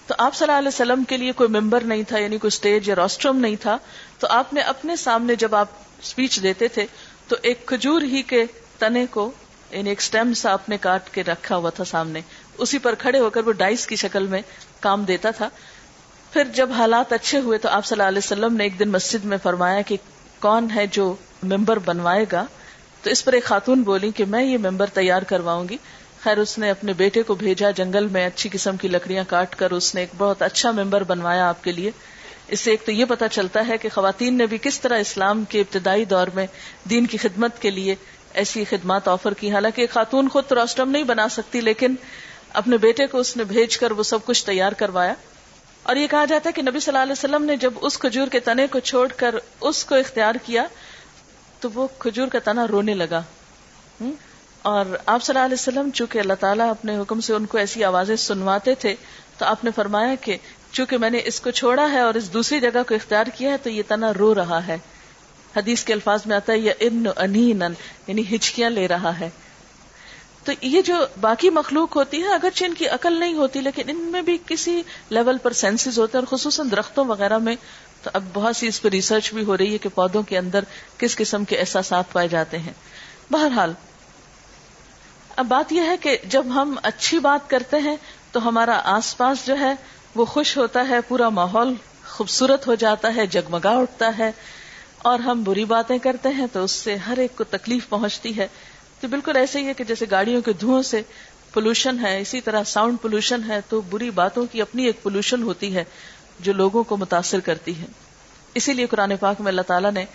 تو آپ صلی اللہ علیہ وسلم کے لیے کوئی ممبر نہیں تھا یعنی کوئی اسٹیج یا روسٹروم نہیں تھا۔ تو آپ نے اپنے سامنے جب آپ اسپیچ دیتے تھے، تو ایک کھجور ہی کے تنے کو یعنی ایک سٹیم سا آپ نے کاٹ کے رکھا ہوا تھا سامنے۔ اسی پر کھڑے ہو کر وہ ڈائس کی شکل میں کام دیتا تھا۔ پھر جب حالات اچھے ہوئے تو آپ صلی اللہ علیہ وسلم نے ایک دن مسجد میں فرمایا کہ کون ہے جو ممبر بنوائے گا؟ تو اس پر ایک خاتون بولی کہ میں یہ ممبر تیار کرواؤں گی۔ خیر، اس نے اپنے بیٹے کو بھیجا جنگل میں اچھی قسم کی لکڑیاں کاٹ کر اس نے ایک بہت اچھا ممبر بنوایا آپ کے لیے۔ اس سے ایک تو یہ پتا چلتا ہے کہ خواتین نے بھی کس طرح اسلام کے ابتدائی دور میں دین کی خدمت کے لیے ایسی خدمات آفر کی۔ حالانکہ خاتون خود تو روسٹم نہیں بنا سکتی، لیکن اپنے بیٹے کو اس نے بھیج کر وہ سب کچھ تیار کروایا۔ اور یہ کہا جاتا ہے کہ نبی صلی اللہ علیہ وسلم نے جب اس کھجور کے تنے کو چھوڑ کر اس کو اختیار کیا، تو وہ کھجور کا تنا رونے لگا۔ اور آپ صلی اللہ علیہ وسلم چونکہ اللہ تعالیٰ اپنے حکم سے ان کو ایسی آوازیں سنواتے تھے، تو آپ نے فرمایا کہ چونکہ میں نے اس کو چھوڑا ہے اور اس دوسری جگہ کو اختیار کیا ہے، تو یہ تنا رو رہا ہے۔ حدیث کے الفاظ میں آتا ہے، یہ ابن انین یعنی ہچکیاں لے رہا ہے۔ تو یہ جو باقی مخلوق ہوتی ہے اگرچہ ان کی عقل نہیں ہوتی، لیکن ان میں بھی کسی لیول پر سینسز ہوتے ہیں، اور خصوصاً درختوں وغیرہ میں، تو اب بہت سی اس پہ ریسرچ بھی ہو رہی ہے کہ پودوں کے اندر کس قسم کے احساسات پائے جاتے ہیں۔ بہرحال، اب بات یہ ہے کہ جب ہم اچھی بات کرتے ہیں، تو ہمارا آس پاس جو ہے، وہ خوش ہوتا ہے، پورا ماحول خوبصورت ہو جاتا ہے، جگمگا اٹھتا ہے، اور ہم بری باتیں کرتے ہیں، تو اس سے ہر ایک کو تکلیف پہنچتی ہے۔ تو بالکل ایسے ہی ہے کہ جیسے گاڑیوں کے دھوؤں سے پولوشن ہے، اسی طرح ساؤنڈ پولوشن ہے، تو بری باتوں کی اپنی ایک پولوشن ہوتی ہے جو لوگوں کو متاثر کرتی ہے۔ اسی لیے قرآن پاک میں اللہ تعالیٰ نے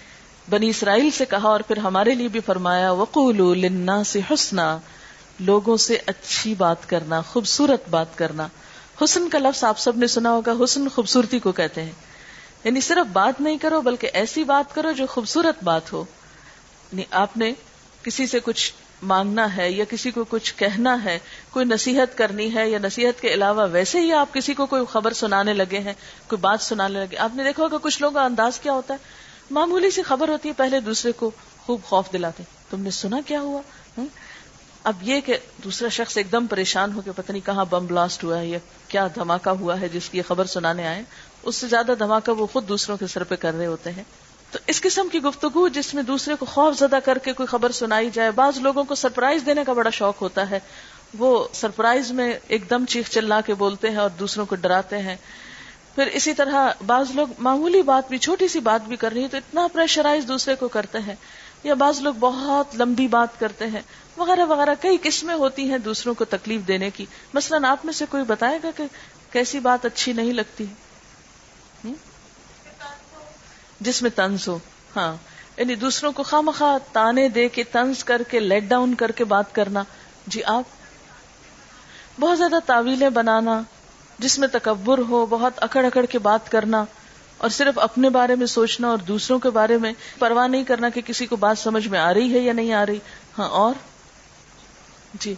بنی اسرائیل سے کہا اور پھر ہمارے لیے بھی فرمایا وقول لنا سے حسنا، لوگوں سے اچھی بات کرنا، خوبصورت بات کرنا۔ حسن کا لفظ آپ سب نے سنا ہوگا، حسن خوبصورتی کو کہتے ہیں۔ یعنی صرف بات نہیں کرو، بلکہ ایسی بات کرو جو خوبصورت بات ہو۔ یعنی آپ نے کسی سے کچھ مانگنا ہے یا کسی کو کچھ کہنا ہے، کوئی نصیحت کرنی ہے یا نصیحت کے علاوہ ویسے ہی آپ کسی کو کوئی خبر سنانے لگے ہیں، کوئی بات سنانے لگے، آپ نے دیکھا ہوگا کچھ لوگوں کا انداز کیا ہوتا ہے؟ معمولی سی خبر ہوتی ہے، پہلے دوسرے کو خوب خوف دلاتے تم نے سنا کیا ہوا؟ اب یہ کہ دوسرا شخص ایک دم پریشان ہو کے پتہ نہیں کہاں بم بلاسٹ ہوا ہے یا کیا دھماکہ ہوا ہے جس کی خبر سنانے آئے۔ اس سے زیادہ دھماکہ وہ خود دوسروں کے سر پہ کر رہے ہوتے ہیں۔ تو اس قسم کی گفتگو جس میں دوسرے کو خوف زدہ کر کے کوئی خبر سنائی جائے، بعض لوگوں کو سرپرائز دینے کا بڑا شوق ہوتا ہے۔ وہ سرپرائز میں ایک دم چیخ چلا کے بولتے ہیں اور دوسروں کو ڈراتے ہیں۔ پھر اسی طرح بعض لوگ معمولی بات بھی، چھوٹی سی بات بھی کر رہی ہے تو اتنا پریشرائز دوسرے کو کرتے ہیں۔ یا بعض لوگ بہت لمبی بات کرتے ہیں۔ وغیرہ وغیرہ، کئی قسمیں ہوتی ہیں دوسروں کو تکلیف دینے کی۔ مثلا آپ میں سے کوئی بتائے گا کہ کیسی بات اچھی نہیں لگتی؟ جس میں تنز ہو۔ ہاں۔ یعنی دوسروں کو خواہ مخواہ تانے دے کے تنز کر کے لیٹ ڈاؤن کر کے بات کرنا۔ جی آپ۔ بہت زیادہ تعویلیں بنانا، جس میں تکبر ہو، بہت اکڑ اکڑ کے بات کرنا، اور صرف اپنے بارے میں سوچنا اور دوسروں کے بارے میں پرواہ نہیں کرنا کہ کسی کو بات سمجھ میں آ رہی ہے یا نہیں آ رہی۔ ہاں اور؟ جی۔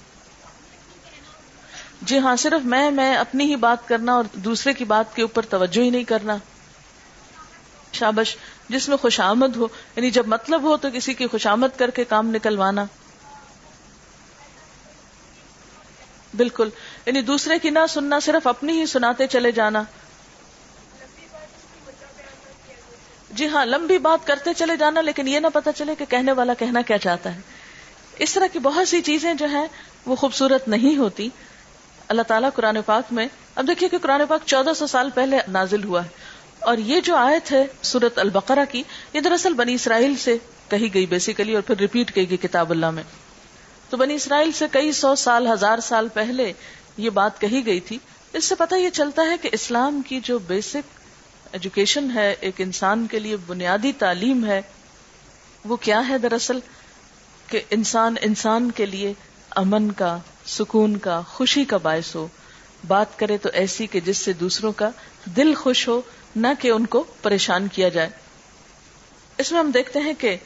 جی ہاں صرف میں میں اپنی ہی بات کرنا اور دوسرے کی بات کے اوپر توجہ ہی نہیں کرنا۔ شابش، جس میں خوشامد ہو یعنی جب مطلب ہو تو کسی کی خوشامد کر کے کام نکلوانا۔ بالکل یعنی دوسرے کی نہ سننا، صرف اپنی ہی سناتے چلے جانا۔ جی ہاں لمبی بات کرتے چلے جانا، لیکن یہ نہ پتا چلے کہ کہنے والا کہنا کیا چاہتا ہے۔ اس طرح کی بہت سی چیزیں جو ہیں، وہ خوبصورت نہیں ہوتی۔ اللہ تعالیٰ قرآن پاک میں، اب دیکھیے کہ قرآن پاک چودہ سو سال پہلے نازل ہوا ہے۔ اور یہ جو آیت ہے سورت البقرہ کی، یہ دراصل بنی اسرائیل سے کہی گئی بیسیکلی اور پھر ریپیٹ کی گئی کتاب اللہ میں۔ تو بنی اسرائیل سے کئی سو سال، ہزار سال پہلے یہ بات کہی گئی تھی۔ اس سے پتہ یہ چلتا ہے کہ اسلام کی جو بیسک ایجوکیشن ہے، ایک انسان کے لیے بنیادی تعلیم ہے، وہ کیا ہے دراصل؟ کہ انسان انسان کے لیے امن کا، سکون کا، خوشی کا باعث ہو۔ بات کرے تو ایسی کہ جس سے دوسروں کا دل خوش ہو نہ کہ ان کو پریشان کیا جائے۔ اس میں ہم دیکھتے ہیں کہ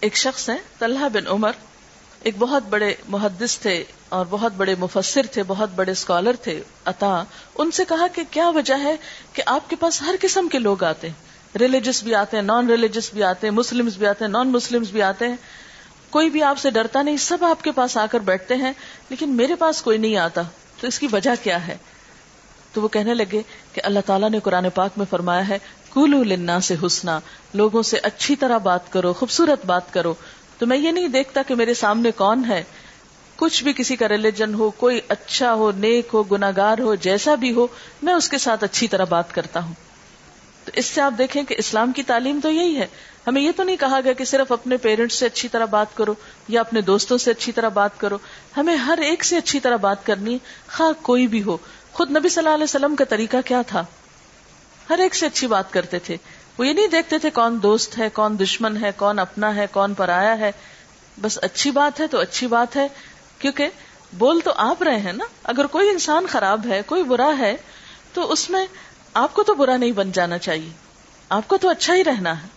ایک شخص ہے طلحہ بن عمر، ایک بہت بڑے محدث تھے اور بہت بڑے مفسر تھے، بہت بڑے اسکالر تھے، عطا۔ ان سے کہا کہ کیا وجہ ہے کہ آپ کے پاس ہر قسم کے لوگ آتے ہیں۔ ریلیجس بھی آتے ہیں نان ریلیجس بھی آتے ہیں مسلم بھی آتے ہیں نان مسلم بھی آتے ہیں۔ کوئی بھی آپ سے ڈرتا نہیں، سب آپ کے پاس آ کر بیٹھتے ہیں، لیکن میرے پاس کوئی نہیں آتا، تو اس کی وجہ کیا ہے؟ تو وہ کہنے لگے کہ اللہ تعالیٰ نے قرآن پاک میں فرمایا ہے کولو لنا سے حسنا، لوگوں سے اچھی طرح بات کرو، خوبصورت بات کرو۔ تو میں یہ نہیں دیکھتا کہ میرے سامنے کون ہے۔ کچھ بھی کسی کا ریلیجن ہو، کوئی اچھا ہو، نیک ہو گناگار ہو، جیسا بھی ہو، میں اس کے ساتھ اچھی طرح بات کرتا ہوں۔ تو اس سے آپ دیکھیں کہ اسلام کی تعلیم تو یہی ہے۔ ہمیں یہ تو نہیں کہا گیا کہ صرف اپنے پیرنٹس سے اچھی طرح بات کرو یا اپنے دوستوں سے اچھی طرح بات کرو۔ ہمیں ہر ایک سے اچھی طرح بات کرنی خواہ کوئی بھی ہو۔ خود نبی صلی اللہ علیہ وسلم کا طریقہ کیا تھا؟ ہر ایک سے اچھی بات کرتے تھے۔ وہ یہ نہیں دیکھتے تھے کون دوست ہے، کون دشمن ہے، کون اپنا ہے، کون پرایا ہے۔ بس اچھی بات ہے تو اچھی بات ہے، کیونکہ بول تو آپ رہے ہیں نا۔ اگر کوئی انسان خراب ہے، کوئی برا ہے، تو اس میں آپ کو تو برا نہیں بن جانا چاہیے۔ آپ کو تو اچھا ہی رہنا ہے۔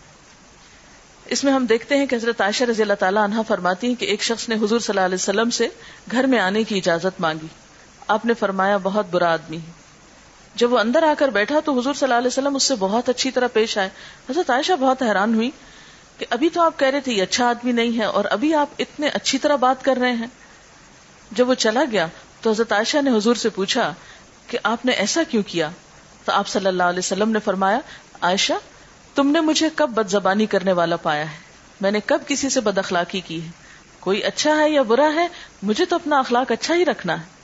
اس میں ہم دیکھتے ہیں کہ حضرت عائشہ رضی اللہ تعالیٰ عنہ فرماتی ہیں کہ ایک شخص نے حضور صلی اللہ علیہ وسلم سے گھر میں آنے کی اجازت مانگی۔ آپ نے فرمایا بہت برا آدمی ہے۔ جب وہ اندر آ کر بیٹھا تو حضور صلی اللہ علیہ وسلم اس سے بہت اچھی طرح پیش آئے۔ حضرت عائشہ بہت حیران ہوئی کہ ابھی تو آپ کہہ رہے تھے یہ اچھا آدمی نہیں ہے اور ابھی آپ اتنے اچھی طرح بات کر رہے ہیں۔ جب وہ چلا گیا تو حضرت عائشہ نے حضور سے پوچھا کہ آپ نے ایسا کیوں کیا؟ تو آپ صلی اللہ علیہ وسلم نے فرمایا، عائشہ، تم نے مجھے کب بد زبانی کرنے والا پایا ہے؟ میں نے کب کسی سے بد اخلاقی کی ہے؟ کوئی اچھا ہے یا برا ہے؟ مجھے تو اپنا اخلاق اچھا ہی رکھنا ہے۔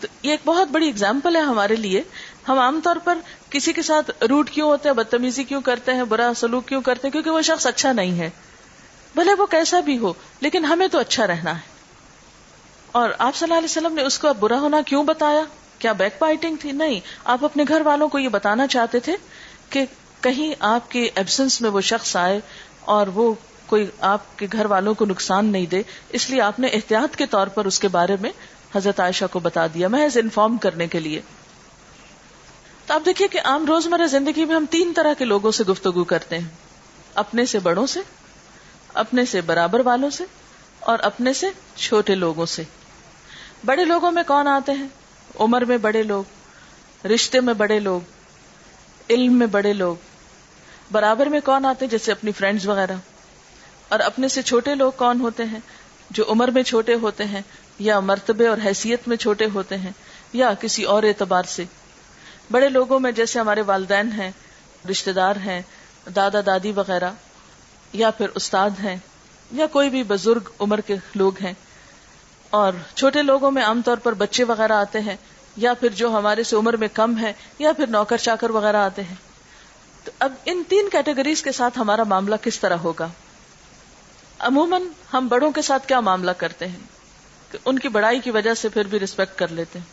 تو یہ ایک بہت بڑی اگزامپل ہے ہمارے لیے۔ ہم عام طور پر کسی کے ساتھ روٹ کیوں ہوتے ہیں، بدتمیزی کیوں کرتے ہیں، برا سلوک کیوں کرتے ہیں؟ کیونکہ وہ شخص اچھا نہیں ہے۔ بھلے وہ کیسا بھی ہو، لیکن ہمیں تو اچھا رہنا ہے۔ اور آپ صلی اللہ علیہ وسلم نے اس کو برا ہونا کیوں بتایا؟ کیا بیک بائٹنگ تھی؟ نہیں۔ آپ اپنے گھر والوں کو یہ بتانا چاہتے تھے کہ کہیں آپ کے ایبسنس میں وہ شخص آئے اور وہ کوئی آپ کے گھر والوں کو نقصان نہیں دے۔ اس لیے آپ نے احتیاط کے طور پر اس کے بارے میں حضرت عائشہ کو بتا دیا، محض انفارم کرنے کے لیے۔ تو آپ دیکھیے کہ عام روزمرہ زندگی میں ہم تین طرح کے لوگوں سے گفتگو کرتے ہیں۔ اپنے سے بڑوں سے، اپنے سے برابر والوں سے اور اپنے سے چھوٹے لوگوں سے۔ بڑے لوگوں میں کون آتے ہیں؟ عمر میں بڑے لوگ، رشتے میں بڑے لوگ، علم میں بڑے لوگ۔ برابر میں کون آتے ہیں؟ جیسے اپنی فرینڈز وغیرہ۔ اور اپنے سے چھوٹے لوگ کون ہوتے ہیں؟ جو عمر میں چھوٹے ہوتے ہیں یا مرتبے اور حیثیت میں چھوٹے ہوتے ہیں یا کسی اور اعتبار سے۔ بڑے لوگوں میں جیسے ہمارے والدین ہیں رشتے دار ہیں، دادا دادی وغیرہ، یا پھر استاد ہیں، یا کوئی بھی بزرگ عمر کے لوگ ہیں۔ اور چھوٹے لوگوں میں عام طور پر بچے وغیرہ آتے ہیں، یا پھر جو ہمارے سے عمر میں کم ہے یا پھر نوکر چاکر وغیرہ آتے ہیں۔ تو اب ان تین کیٹیگریز کے ساتھ ہمارا معاملہ کس طرح ہوگا؟ عموماً ہم بڑوں کے ساتھ کیا معاملہ کرتے ہیں؟ ان کی بڑائی کی وجہ سے پھر بھی ریسپیکٹ کر لیتے ہیں۔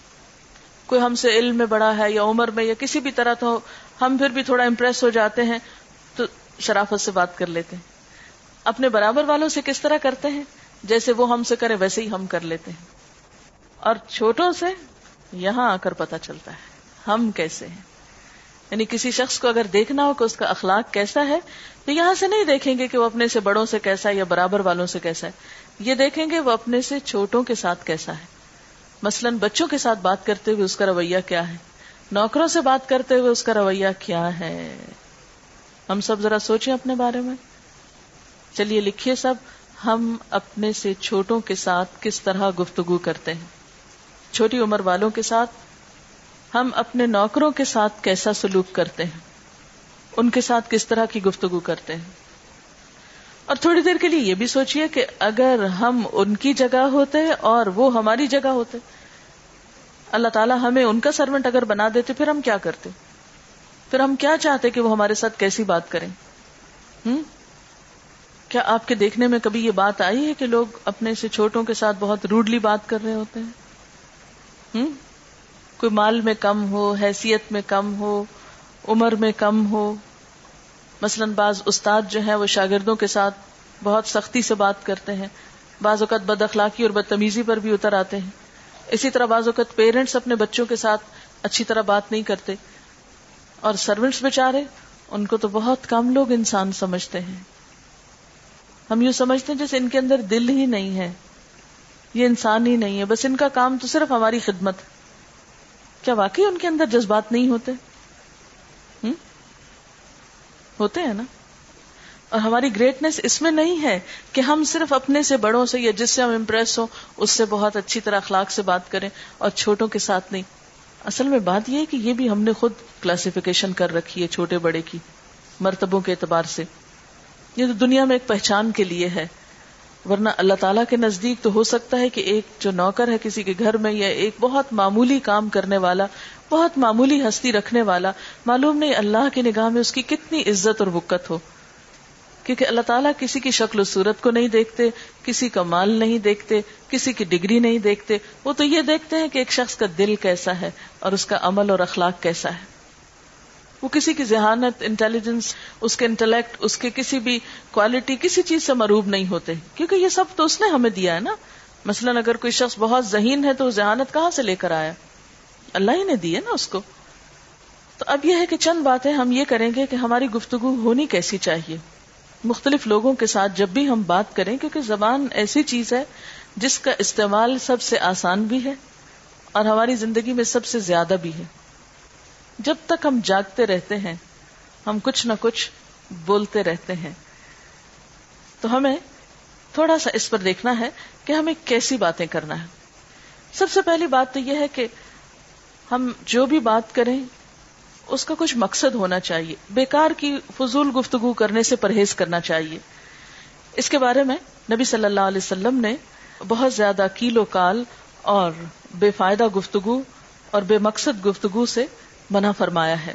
کوئی ہم سے علم میں بڑا ہے یا عمر میں یا کسی بھی طرح تو ہم پھر بھی تھوڑا امپریس ہو جاتے ہیں تو شرافت سے بات کر لیتے ہیں۔ اپنے برابر والوں سے کس طرح کرتے ہیں؟ جیسے وہ ہم سے کرے ویسے ہی ہم کر لیتے ہیں۔ اور چھوٹوں سے یہاں آ کر پتا چلتا ہے ہم کیسے ہیں۔ یعنی کسی شخص کو اگر دیکھنا ہو کہ اس کا اخلاق کیسا ہے تو یہاں سے نہیں دیکھیں گے کہ وہ اپنے سے بڑوں سے کیسا ہے یا برابر والوں سے کیسا ہے۔ یہ دیکھیں گے وہ اپنے سے چھوٹوں کے ساتھ کیسا ہے۔ مثلا بچوں کے ساتھ بات کرتے ہوئے اس کا رویہ کیا ہے۔ نوکروں سے بات کرتے ہوئے اس کا رویہ کیا ہے۔ ہم سب ذرا سوچیں اپنے بارے میں۔ چلیے لکھیے سب، ہم اپنے سے چھوٹوں کے ساتھ کس طرح گفتگو کرتے ہیں۔ چھوٹی عمر والوں کے ساتھ ہم اپنے نوکروں کے ساتھ کیسا سلوک کرتے ہیں۔ ان کے ساتھ کس طرح کی گفتگو کرتے ہیں۔ اور تھوڑی دیر کے لیے یہ بھی سوچئے کہ اگر ہم ان کی جگہ ہوتے اور وہ ہماری جگہ ہوتے، اللہ تعالیٰ ہمیں ان کا سروینٹ اگر بنا دیتے، پھر ہم کیا کرتے؟ پھر ہم کیا چاہتے کہ وہ ہمارے ساتھ کیسی بات کریں؟ ہم؟ کیا آپ کے دیکھنے میں کبھی یہ بات آئی ہے کہ لوگ اپنے سے چھوٹوں کے ساتھ بہت روڈلی بات کر رہے ہوتے ہیں؟ کوئی مال میں کم ہو، حیثیت میں کم ہو، عمر میں کم ہو مثلا بعض استاد جو ہیں وہ شاگردوں کے ساتھ بہت سختی سے بات کرتے ہیں، بعض اوقات بد اخلاقی اور بدتمیزی پر بھی اتر آتے ہیں۔ اسی طرح بعض اوقات پیرنٹس اپنے بچوں کے ساتھ اچھی طرح بات نہیں کرتے۔ اور سروینٹس بےچارے ان کو تو بہت کم لوگ انسان سمجھتے ہیں۔ ہم یوں سمجھتے ہیں جیسے ان کے اندر دل ہی نہیں ہے۔ یہ انسان ہی نہیں ہے۔ بس ان کا کام تو صرف ہماری خدمت۔ کیا واقعی ان کے اندر جذبات نہیں ہوتے؟ ہوتے ہیں نا۔ اور ہماری گریٹنیس اس میں نہیں ہے کہ ہم صرف اپنے سے بڑوں سے یا جس سے ہم امپریس ہو اس سے بہت اچھی طرح اخلاق سے بات کریں اور چھوٹوں کے ساتھ نہیں۔ اصل میں بات یہ ہے کہ یہ بھی ہم نے خود کلاسیفیکیشن کر رکھی ہے چھوٹے بڑے کی، مرتبوں کے اعتبار سے۔ یہ تو دنیا میں ایک پہچان کے لیے ہے۔ ورنہ اللہ تعالیٰ کے نزدیک تو ہو سکتا ہے کہ ایک جو نوکر ہے کسی کے گھر میں یا ایک بہت معمولی کام کرنے والا بہت معمولی ہستی رکھنے والا، معلوم نہیں اللہ کی نگاہ میں اس کی کتنی عزت اور بکت ہو۔ کیونکہ اللہ تعالیٰ کسی کی شکل و صورت کو نہیں دیکھتے، کسی کا مال نہیں دیکھتے، کسی کی ڈگری نہیں دیکھتے۔ وہ تو یہ دیکھتے ہیں کہ ایک شخص کا دل کیسا ہے اور اس کا عمل اور اخلاق کیسا ہے۔ وہ کسی کی ذہانت، انٹیلیجنس، اس کے انٹلیکٹ، اس کے کسی بھی کوالٹی کسی چیز سے مروب نہیں ہوتے۔ کیونکہ یہ سب تو اس نے ہمیں دیا ہے نا۔ مثلا اگر کوئی شخص بہت ذہین ہے تو ذہانت کہاں سے لے کر آیا؟ اللہ ہی نے دی ہے نا اس کو۔ تو اب یہ ہے کہ چند باتیں ہم یہ کریں گے کہ ہماری گفتگو ہونی کیسی چاہیے۔ مختلف لوگوں کے ساتھ جب بھی ہم بات کریں، کیونکہ زبان ایسی چیز ہے جس کا استعمال سب سے آسان بھی ہے اور ہماری زندگی میں سب سے زیادہ بھی ہے۔ جب تک ہم جاگتے رہتے ہیں، ہم کچھ نہ کچھ بولتے رہتے ہیں۔ تو ہمیں تھوڑا سا اس پر دیکھنا ہے کہ ہمیں کیسی باتیں کرنا ہے۔ سب سے پہلی بات تو یہ ہے کہ ہم جو بھی بات کریں، اس کا کچھ مقصد ہونا چاہیے۔ بیکار کی فضول گفتگو کرنے سے پرہیز کرنا چاہیے۔ اس کے بارے میں نبی صلی اللہ علیہ وسلم نے بہت زیادہ کیلو کال اور بے فائدہ گفتگو اور بے مقصد گفتگو سے منع فرمایا ہے۔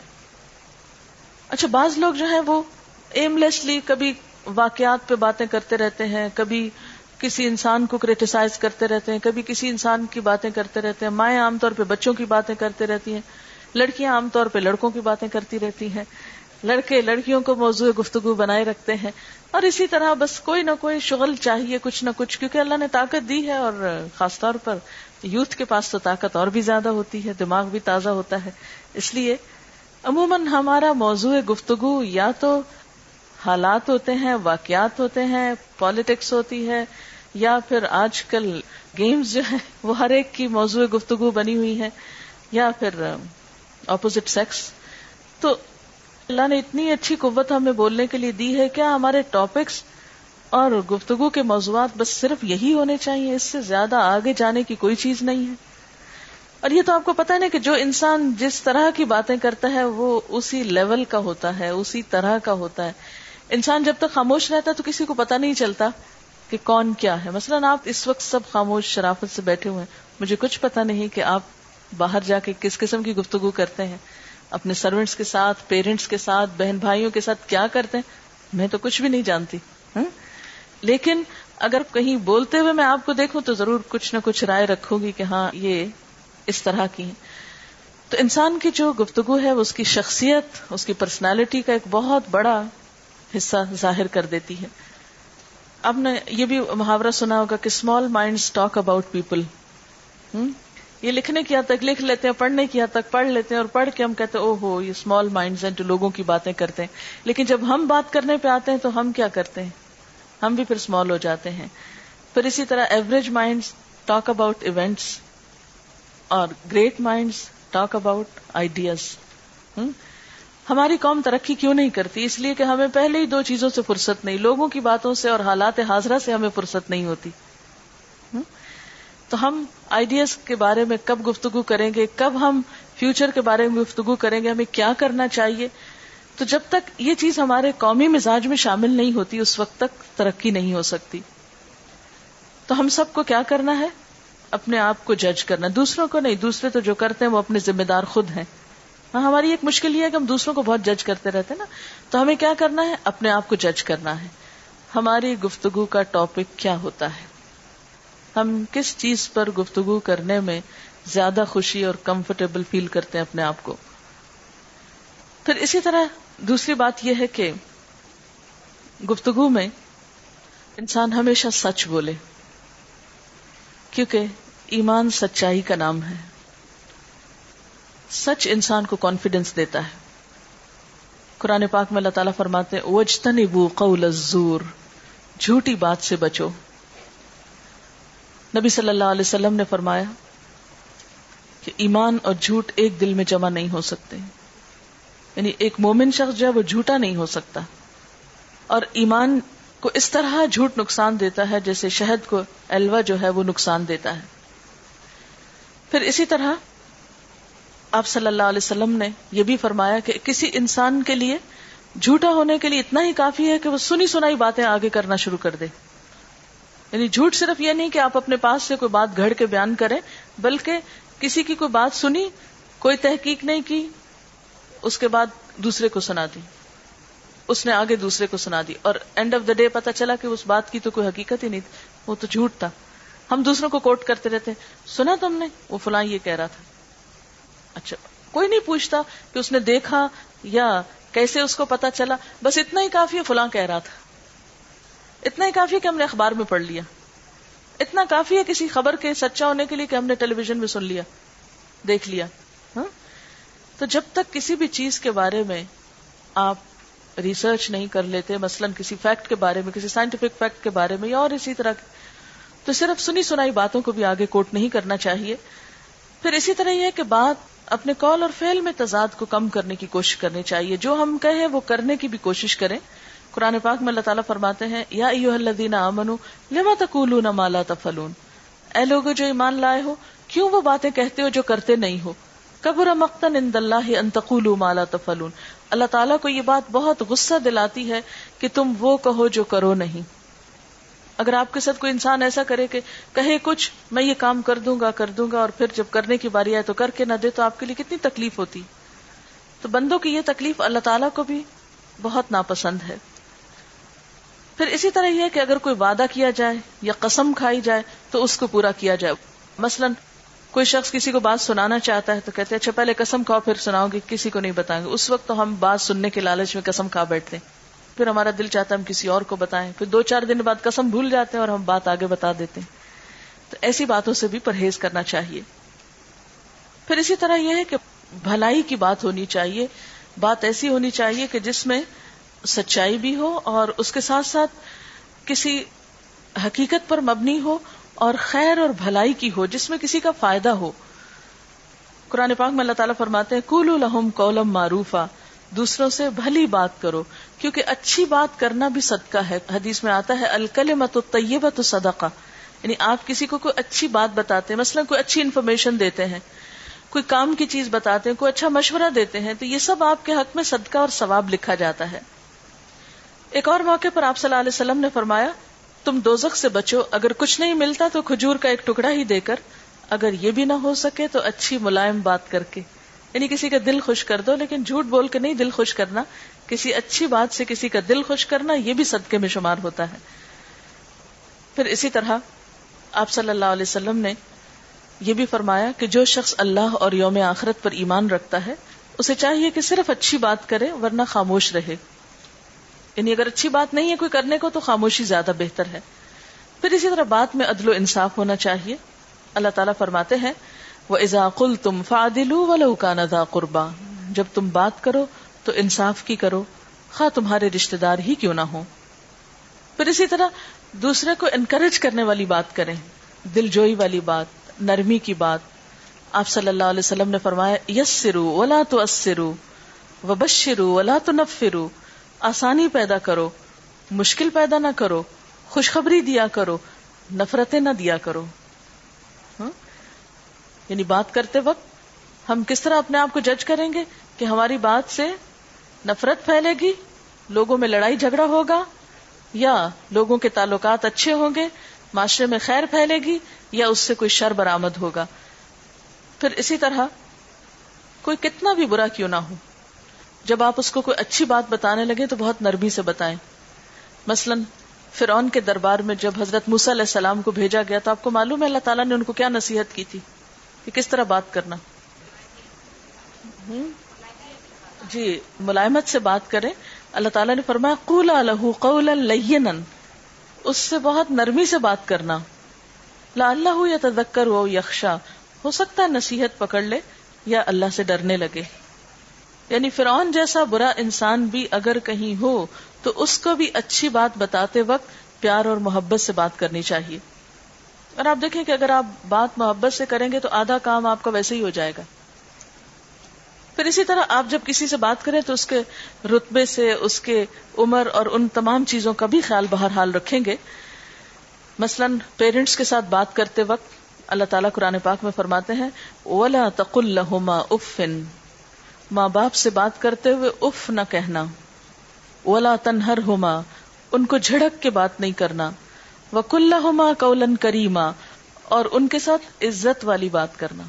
اچھا بعض لوگ جو ہیں وہ ایم لیسلی کبھی واقعات پہ باتیں کرتے رہتے ہیں، کبھی کسی انسان کو کریٹیسائز کرتے رہتے ہیں، کبھی کسی انسان کی باتیں کرتے رہتے ہیں۔ مائیں عام طور پہ بچوں کی باتیں کرتے رہتی ہیں۔ لڑکیاں عام طور پہ لڑکوں کی باتیں کرتی رہتی ہیں۔ لڑکے لڑکیوں کو موضوع گفتگو بنائے رکھتے ہیں۔ اور اسی طرح بس کوئی نہ کوئی شغل چاہیے، کچھ نہ کچھ، کیونکہ اللہ نے طاقت دی ہے اور خاص طور پر یوتھ کے پاس تو طاقت اور بھی زیادہ ہوتی ہے، دماغ بھی تازہ ہوتا ہے۔ اس لیے عموماً ہمارا موضوع گفتگو یا تو حالات ہوتے ہیں، واقعات ہوتے ہیں پالیٹکس ہوتی ہے، یا پھر آج کل گیمز جو ہے وہ ہر ایک کی موضوع گفتگو بنی ہوئی ہے یا پھر اپوزٹ سیکس تو اللہ نے اتنی اچھی قوت ہمیں بولنے کے لیے دی ہے، کیا ہمارے ٹاپکس اور گفتگو کے موضوعات بس صرف یہی ہونے چاہیے؟ اس سے زیادہ آگے جانے کی کوئی چیز نہیں ہے۔ اور یہ تو آپ کو پتا نہیں کہ جو انسان جس طرح کی باتیں کرتا ہے، وہ اسی لیول کا ہوتا ہے، اسی طرح کا ہوتا ہے۔ انسان جب تک خاموش رہتا تو کسی کو پتا نہیں چلتا کہ کون کیا ہے۔ مثلا آپ اس وقت سب خاموش شرافت سے بیٹھے ہوئے ہیں۔ مجھے کچھ پتا نہیں کہ آپ باہر جا کے کس قسم کی گفتگو کرتے ہیں۔ اپنے سروینٹس کے ساتھ پیرنٹس کے ساتھ، بہن بھائیوں کے ساتھ کیا کرتے ہیں؟ میں تو کچھ بھی نہیں جانتی۔ ہاں؟ لیکن اگر کہیں بولتے ہوئے میں آپ کو دیکھوں تو ضرور کچھ نہ کچھ رائے رکھوں گی کہ ہاں یہ اس طرح کی ہے تو انسان کی جو گفتگو ہے، اس کی شخصیت، اس کی پرسنالٹی کا ایک بہت بڑا حصہ ظاہر کر دیتی ہے۔ اب نے یہ بھی محاورہ سنا ہوگا کہ small mind talk about people یہ لکھنے کی حد تک لکھ لیتے ہیں، پڑھنے کی حد تک پڑھ لیتے ہیں اور پڑھ کے ہم کہتے ہیں او ہو یہ اسمال مائنڈ ہیں جو لوگوں کی باتیں کرتے ہیں۔ لیکن جب ہم بات کرنے پہ آتے ہیں تو ہم کیا کرتے ہیں؟ ہم بھی پھر اسمال ہو جاتے ہیں۔ پھر اسی طرح average mind talk about events اور great mind talk about ideas ہماری قوم ترقی کیوں نہیں کرتی؟ اس لیے کہ ہمیں پہلے ہی دو چیزوں سے فرصت نہیں، لوگوں کی باتوں سے اور حالات حاضرہ سے ہمیں فرصت نہیں ہوتی۔ تو ہم آئیڈیاز کے بارے میں کب گفتگو کریں گے؟ کب ہم فیوچر کے بارے میں گفتگو کریں گے؟ ہمیں کیا کرنا چاہیے؟ تو جب تک یہ چیز ہمارے قومی مزاج میں شامل نہیں ہوتی، اس وقت تک ترقی نہیں ہو سکتی۔ تو ہم سب کو کیا کرنا ہے؟ اپنے آپ کو جج کرنا۔ دوسروں کو نہیں، دوسرے تو جو کرتے ہیں وہ اپنے ذمہ دار خود ہیں۔ ہاں ہماری ایک مشکل یہ ہے کہ ہم دوسروں کو بہت جج کرتے رہتے ہیں نا۔ تو ہمیں کیا کرنا ہے؟ اپنے آپ کو جج کرنا ہے۔ ہماری گفتگو کا ٹاپک کیا ہوتا ہے؟ ہم کس چیز پر گفتگو کرنے میں زیادہ خوشی اور کمفرٹیبل فیل کرتے ہیں اپنے آپ کو؟ پھر اسی طرح دوسری بات یہ ہے کہ گفتگو میں انسان ہمیشہ سچ بولے، کیونکہ ایمان سچائی کا نام ہے۔ سچ انسان کو کانفیڈینس دیتا ہے۔ قرآن پاک میں اللہ تعالیٰ فرماتے وجتن بو قول الزور جھوٹی بات سے بچو۔ نبی صلی اللہ علیہ وسلم نے فرمایا کہ ایمان اور جھوٹ ایک دل میں جمع نہیں ہو سکتے۔ یعنی ایک مومن شخص جو ہے وہ جھوٹا نہیں ہو سکتا۔ اور ایمان کو اس طرح جھوٹ نقصان دیتا ہے جیسے شہد کو الوا جو ہے وہ نقصان دیتا ہے۔ پھر اسی طرح آپ صلی اللہ علیہ وسلم نے یہ بھی فرمایا کہ کسی انسان کے لیے جھوٹا ہونے کے لیے اتنا ہی کافی ہے کہ وہ سنی سنائی باتیں آگے کرنا شروع کر دے۔ یعنی جھوٹ صرف یہ نہیں کہ آپ اپنے پاس سے کوئی بات گھڑ کے بیان کریں، بلکہ کسی کی کوئی بات سنی، کوئی تحقیق نہیں کی، اس کے بعد دوسرے کو سنا دی۔ اس نے آگے دوسرے کو سنا دی۔ اور اینڈ آف دا ڈے پتا چلا کہ اس بات کی تو کوئی حقیقت ہی نہیں، وہ تو جھوٹ تھا۔ ہم دوسروں کو کوٹ کرتے رہتے سنا تم نے؟ وہ فلاں یہ کہہ رہا تھا۔ اچھا کوئی نہیں پوچھتا کہ اس نے دیکھا یا کیسے اس کو پتا چلا، بس اتنا ہی کافی ہے، فلاں کہہ رہا تھا۔ اتنا ہی کافی ہے کہ ہم نے اخبار میں پڑھ لیا۔ اتنا کافی ہے کسی خبر کے سچا ہونے کے لیے کہ ہم نے ٹیلی ویژن میں سن لیا، دیکھ لیا۔ ہاں؟ تو جب تک کسی بھی چیز کے بارے میں آپ ریسرچ نہیں کر لیتے، مثلا کسی فیکٹ کے بارے میں، کسی سائنٹیفک فیکٹ کے بارے میں یا اور اسی طرح، تو صرف سنی سنائی باتوں کو بھی آگے کوٹ نہیں کرنا چاہیے۔ پھر اسی طرح یہ کہ بات اپنے کال اور فیل میں تضاد کو کم کرنے کی کوشش کرنی چاہیے۔ جو ہم کہیں وہ کرنے کی بھی کوشش کریں۔ قرآن پاک میں اللہ تعالیٰ فرماتے ہیں، یا ایو الذین آمنو لما تقولون ما لا تفعلون۔ اے لوگو، جو ایمان لائے ہو، کیوں وہ باتیں کہتے ہو جو کرتے نہیں ہو؟ کبر مقتن ان اللہ ان تقولوا ما لا تفعلون۔ اللہ تعالیٰ کو یہ بات بہت غصہ دلاتی ہے کہ تم وہ کہو جو کرو نہیں۔ اگر آپ کے ساتھ کوئی انسان ایسا کرے کہ کہے کچھ، میں یہ کام کر دوں گا، کر دوں گا، اور پھر جب کرنے کی باری آئے تو کر کے نہ دے، تو آپ کے لیے کتنی تکلیف ہوتی۔ تو بندوں کی یہ تکلیف اللہ تعالیٰ کو بھی بہت ناپسند ہے۔ پھر اسی طرح یہ کہ اگر کوئی وعدہ کیا جائے یا قسم کھائی جائے تو اس کو پورا کیا جائے۔ مثلا کوئی شخص کسی کو بات سنانا چاہتا ہے تو کہتے ہیں اچھا پہلے قسم کھاؤ، پھر سناؤ گے، کسی کو نہیں بتائیں گے۔ اس وقت تو ہم بات سننے کے لالچ میں قسم کھا بیٹھتے ہیں۔ پھر ہمارا دل چاہتا ہے ہم کسی اور کو بتائیں۔ پھر دو چار دن بعد قسم بھول جاتے ہیں اور ہم بات آگے بتا دیتے ہیں۔ تو ایسی باتوں سے بھی پرہیز کرنا چاہیے۔ پھر اسی طرح یہ ہے کہ بھلائی کی بات ہونی چاہیے۔ بات ایسی ہونی چاہیے کہ جس میں سچائی بھی ہو اور اس کے ساتھ ساتھ کسی حقیقت پر مبنی ہو اور خیر اور بھلائی کی ہو، جس میں کسی کا فائدہ ہو۔ قرآن پاک میں اللہ تعالیٰ فرماتے ہیں کول الحم کولم معروفا، دوسروں سے بھلی بات کرو۔ کیونکہ اچھی بات کرنا بھی صدقہ ہے۔ حدیث میں آتا ہے الکل مت طیبہ تو صدقہ۔ یعنی آپ کسی کو کوئی اچھی بات بتاتے ہیں، مثلا کوئی اچھی انفارمیشن دیتے ہیں، کوئی کام کی چیز بتاتے ہیں، کوئی اچھا مشورہ دیتے ہیں، تو یہ سب آپ کے حق میں صدقہ اور ثواب لکھا جاتا ہے۔ ایک اور موقع پر آپ صلی اللہ علیہ وسلم نے فرمایا، تم دوزخ سے بچو، اگر کچھ نہیں ملتا تو کھجور کا ایک ٹکڑا ہی دے کر، اگر یہ بھی نہ ہو سکے تو اچھی ملائم بات کر کے۔ یعنی کسی کا دل خوش کر دو، لیکن جھوٹ بول کے نہیں دل خوش کرنا۔ کسی اچھی بات سے کسی کا دل خوش کرنا یہ بھی صدقے میں شمار ہوتا ہے۔ پھر اسی طرح آپ صلی اللہ علیہ وسلم نے یہ بھی فرمایا کہ جو شخص اللہ اور یوم آخرت پر ایمان رکھتا ہے، اسے چاہیے کہ صرف اچھی بات کرے ورنہ خاموش رہے۔ یعنی اگر اچھی بات نہیں ہے کوئی کرنے کو تو خاموشی زیادہ بہتر ہے۔ پھر اسی طرح بات میں عدل و انصاف ہونا چاہیے۔ اللہ تعالیٰ فرماتے ہیں وہ ازاقل تم فادلو و لوکا قربا جب تم بات کرو تو انصاف کی کرو۔ خواہ تمہارے رشتے دار ہی کیوں نہ ہو پھر اسی طرح دوسرے کو انکریج کرنے والی بات کریں۔ دل جوئی والی بات، نرمی کی بات۔ آپ صلی اللہ علیہ وسلم نے فرمایا یس سرو ولا تو اسرو و بشرو ولا تو نفرو آسانی پیدا کرو، مشکل پیدا نہ کرو، خوشخبری دیا کرو، نفرتیں نہ دیا کرو۔ ہاں؟ یعنی بات کرتے وقت ہم کس طرح اپنے آپ کو جج کریں گے کہ ہماری بات سے نفرت پھیلے گی؟ لوگوں میں لڑائی جھگڑا ہوگا؟ یا لوگوں کے تعلقات اچھے ہوں گے؟ معاشرے میں خیر پھیلے گی؟ یا اس سے کوئی شر برآمد ہوگا؟ پھر اسی طرح، کوئی کتنا بھی برا کیوں نہ ہو۔ جب آپ اس کو کوئی اچھی بات بتانے لگے تو بہت نرمی سے بتائیں۔ مثلا، فرعون کے دربار میں جب حضرت علیہ السلام کو بھیجا گیا تو آپ کو معلوم ہے اللہ تعالیٰ نے ان کو کیا نصیحت کی تھی کہ کس طرح بات کرنا؟ جی ملائمت سے بات کریں، اللہ تعالیٰ نے فرمایا، قولا لہو قولا لینن۔ اس سے بہت نرمی سے بات کرنا۔ لا اللہ یا تذکر ہو یکشا ہو سکتا ہے نصیحت پکڑ لے یا اللہ سے ڈرنے لگے۔ یعنی فرعون جیسا برا انسان بھی اگر کہیں ہو، تو اس کو بھی اچھی بات بتاتے وقت پیار اور محبت سے بات کرنی چاہیے۔ اور آپ دیکھیں کہ اگر آپ بات محبت سے کریں گے تو آدھا کام آپ کا ویسے ہی ہو جائے گا۔ پھر اسی طرح آپ جب کسی سے بات کریں تو اس کے رتبے سے، اس کے عمر اور ان تمام چیزوں کا بھی خیال بہرحال رکھیں گے۔ مثلا پیرنٹس کے ساتھ بات کرتے وقت اللہ تعالیٰ قرآن پاک میں فرماتے ہیں اولا تق الحما افن ماں باپ سے بات کرتے ہوئے اف نہ کہنا۔ اولا تنہر ہوما ان کو جھڑک کے بات نہیں کرنا۔ وک اللہ کولن کریما اور ان کے ساتھ عزت والی بات کرنا۔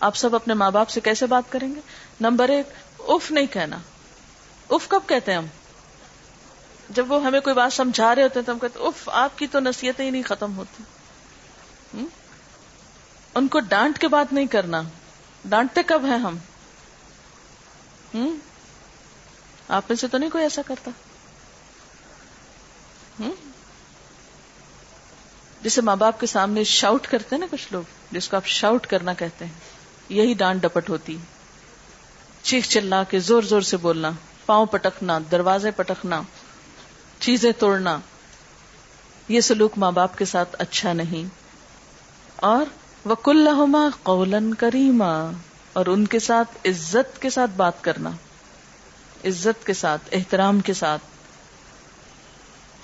آپ سب اپنے ماں باپ سے کیسے بات کریں گے؟ نمبر ایک اف نہیں کہنا۔ اف کب کہتے ہیں ہم؟ جب وہ ہمیں کوئی بات سمجھا رہے ہوتے ہیں تو ہم کہتے اف آپ کی تو نصیحتیں ہی نہیں ختم ہوتی۔ ان کو ڈانٹ کے بات نہیں کرنا۔ ڈانٹتے کب ہیں ہم؟ آپ میں سے تو نہیں کوئی ایسا کرتا۔ جسے ماں باپ کے سامنے شاؤٹ کرتے ہیں نا کچھ لوگ، جس کو آپ شاؤٹ کرنا کہتے ہیں۔ یہی ڈانٹ ڈپٹ ہوتی۔ چیخ چلا کے زور زور سے بولنا، پاؤں پٹکنا، دروازے پٹکنا، چیزیں توڑنا۔ یہ سلوک ماں باپ کے ساتھ اچھا نہیں۔ اور وک اللہ قولن کریما اور ان کے ساتھ عزت کے ساتھ بات کرنا۔ عزت کے ساتھ، احترام کے ساتھ۔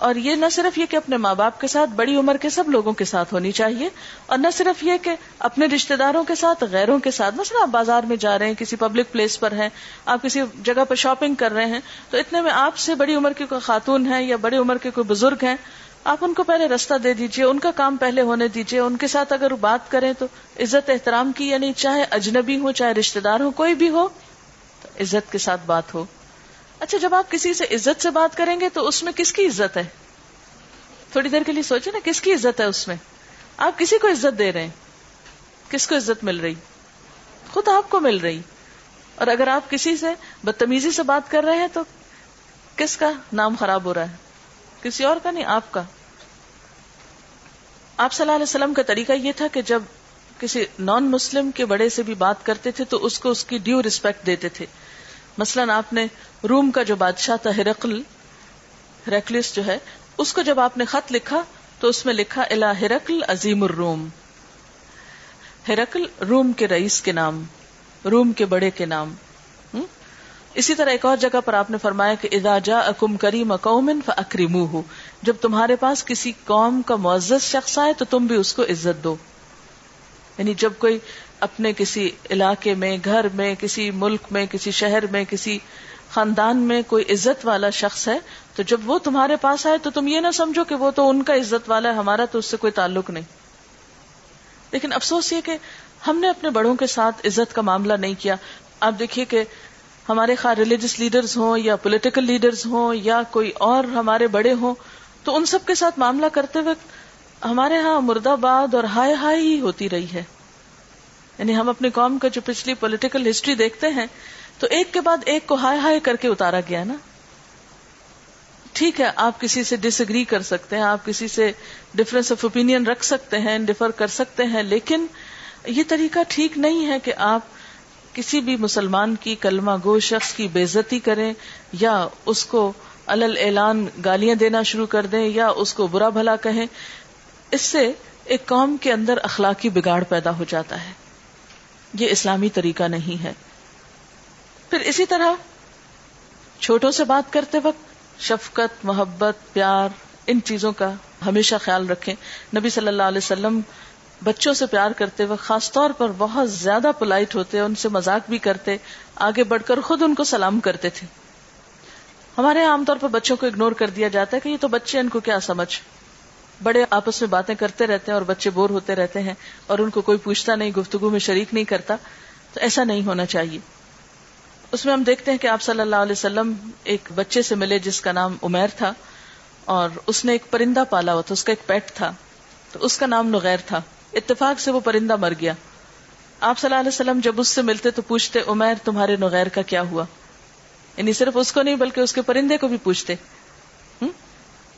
اور یہ نہ صرف یہ کہ اپنے ماں باپ کے ساتھ، بڑی عمر کے سب لوگوں کے ساتھ ہونی چاہیے، اور نہ صرف یہ کہ اپنے رشتے داروں کے ساتھ، غیروں کے ساتھ۔ مثلا آپ بازار میں جا رہے ہیں، کسی پبلک پلیس پر ہیں، آپ کسی جگہ پر شاپنگ کر رہے ہیں، تو اتنے میں آپ سے بڑی عمر کی کوئی خاتون ہے یا بڑی عمر کے کوئی بزرگ ہیں، آپ ان کو پہلے رستہ دے دیجیے، ان کا کام پہلے ہونے دیجیے۔ ان کے ساتھ اگر بات کریں تو عزت احترام کی یعنی چاہے اجنبی ہو، چاہے رشتے دار ہو، کوئی بھی ہو، تو عزت کے ساتھ بات ہو۔ اچھا جب آپ کسی سے عزت سے بات کریں گے تو اس میں کس کی عزت ہے؟ تھوڑی دیر کے لیے سوچے نا، کس کی عزت ہے اس میں؟ آپ کسی کو عزت دے رہے ہیں، کس کو عزت مل رہی؟ خود آپ کو مل رہی۔ اور اگر آپ کسی سے بدتمیزی سے بات کر رہے ہیں تو کس کا نام خراب ہو رہا ہے؟ کسی اور کا نہیں، آپ کا۔ آپ صلی اللہ علیہ وسلم کا طریقہ یہ تھا کہ جب کسی نان مسلم کے بڑے سے بھی بات کرتے تھے تو اس کو اس کی ڈیو ریسپیکٹ دیتے تھے۔ مثلا آپ نے روم کا جو بادشاہ تھا ہرقل ہرکلس جو ہے، اس کو جب آپ نے خط لکھا تو اس میں لکھا الا ہرکل عظیم الروم. ہرکل روم کے رئیس کے نام، روم کے بڑے کے نام اسی طرح ایک اور جگہ پر آپ نے فرمایا کہ ادا جا اکم کریم قومن فکریم ہو جب تمہارے پاس کسی قوم کا معزز شخص آئے تو تم بھی اس کو عزت دو۔ یعنی جب کوئی اپنے کسی علاقے میں، گھر میں، کسی ملک میں، کسی شہر میں، کسی خاندان میں کوئی عزت والا شخص ہے، تو جب وہ تمہارے پاس آئے تو تم یہ نہ سمجھو کہ وہ تو ان کا عزت والا ہے، ہمارا تو اس سے کوئی تعلق نہیں۔ لیکن افسوس یہ کہ ہم نے اپنے بڑوں کے ساتھ عزت کا معاملہ نہیں کیا۔ آپ دیکھیے کہ ہمارے خواہ ریلیجس لیڈرز ہوں یا پولیٹیکل لیڈرز ہوں یا کوئی اور ہمارے بڑے ہوں، تو ان سب کے ساتھ معاملہ کرتے وقت ہمارے ہاں مرد آباد اور ہائے ہائے ہی ہوتی رہی ہے۔ یعنی ہم اپنی قوم کا جو پچھلی پولیٹیکل ہسٹری دیکھتے ہیں، تو ایک کے بعد ایک کو ہائے ہائے کر کے اتارا گیا نا۔ ٹھیک ہے، آپ کسی سے ڈس اگری کر سکتے ہیں، آپ کسی سے ڈفرینس آف اوپین رکھ سکتے ہیں ڈفر کر سکتے ہیں، لیکن یہ طریقہ ٹھیک نہیں ہے کہ آپ کسی بھی مسلمان کی کلمہ گو شخص کی بےزتی کریں، یا اس کو الل اعلان گالیاں دینا شروع کر دیں، یا اس کو برا بھلا کہیں۔ اس سے ایک قوم کے اندر اخلاقی بگاڑ پیدا ہو جاتا ہے۔ یہ اسلامی طریقہ نہیں ہے۔ پھر اسی طرح چھوٹوں سے بات کرتے وقت شفقت، محبت، پیار، ان چیزوں کا ہمیشہ خیال رکھیں۔ نبی صلی اللہ علیہ وسلم بچوں سے پیار کرتے وقت خاص طور پر بہت زیادہ پولائٹ ہوتے، ان سے مزاق بھی کرتے، آگے بڑھ کر خود ان کو سلام کرتے تھے۔ ہمارے عام طور پر بچوں کو اگنور کر دیا جاتا ہے کہ یہ تو بچے ان کو کیا سمجھ؟ بڑے آپس میں باتیں کرتے رہتے ہیں اور بچے بور ہوتے رہتے ہیں اور ان کو کوئی پوچھتا نہیں، گفتگو میں شریک نہیں کرتا، تو ایسا نہیں ہونا چاہیے۔ اس میں ہم دیکھتے ہیں کہ آپ صلی اللہ علیہ وسلم ایک بچے سے ملے جس کا نام عمیر تھا اور اس نے ایک پرندہ پالا ہوا تھا، اس کا ایک پیٹ تھا، تو اس کا نام نغیر تھا۔ اتفاق سے وہ پرندہ مر گیا۔ آپ صلی اللہ علیہ وسلم جب اس سے ملتے تو پوچھتے، عمیر تمہارے نغیر کا کیا ہوا؟ یعنی صرف اس کو نہیں، بلکہ اس کے پرندے کو بھی پوچھتے۔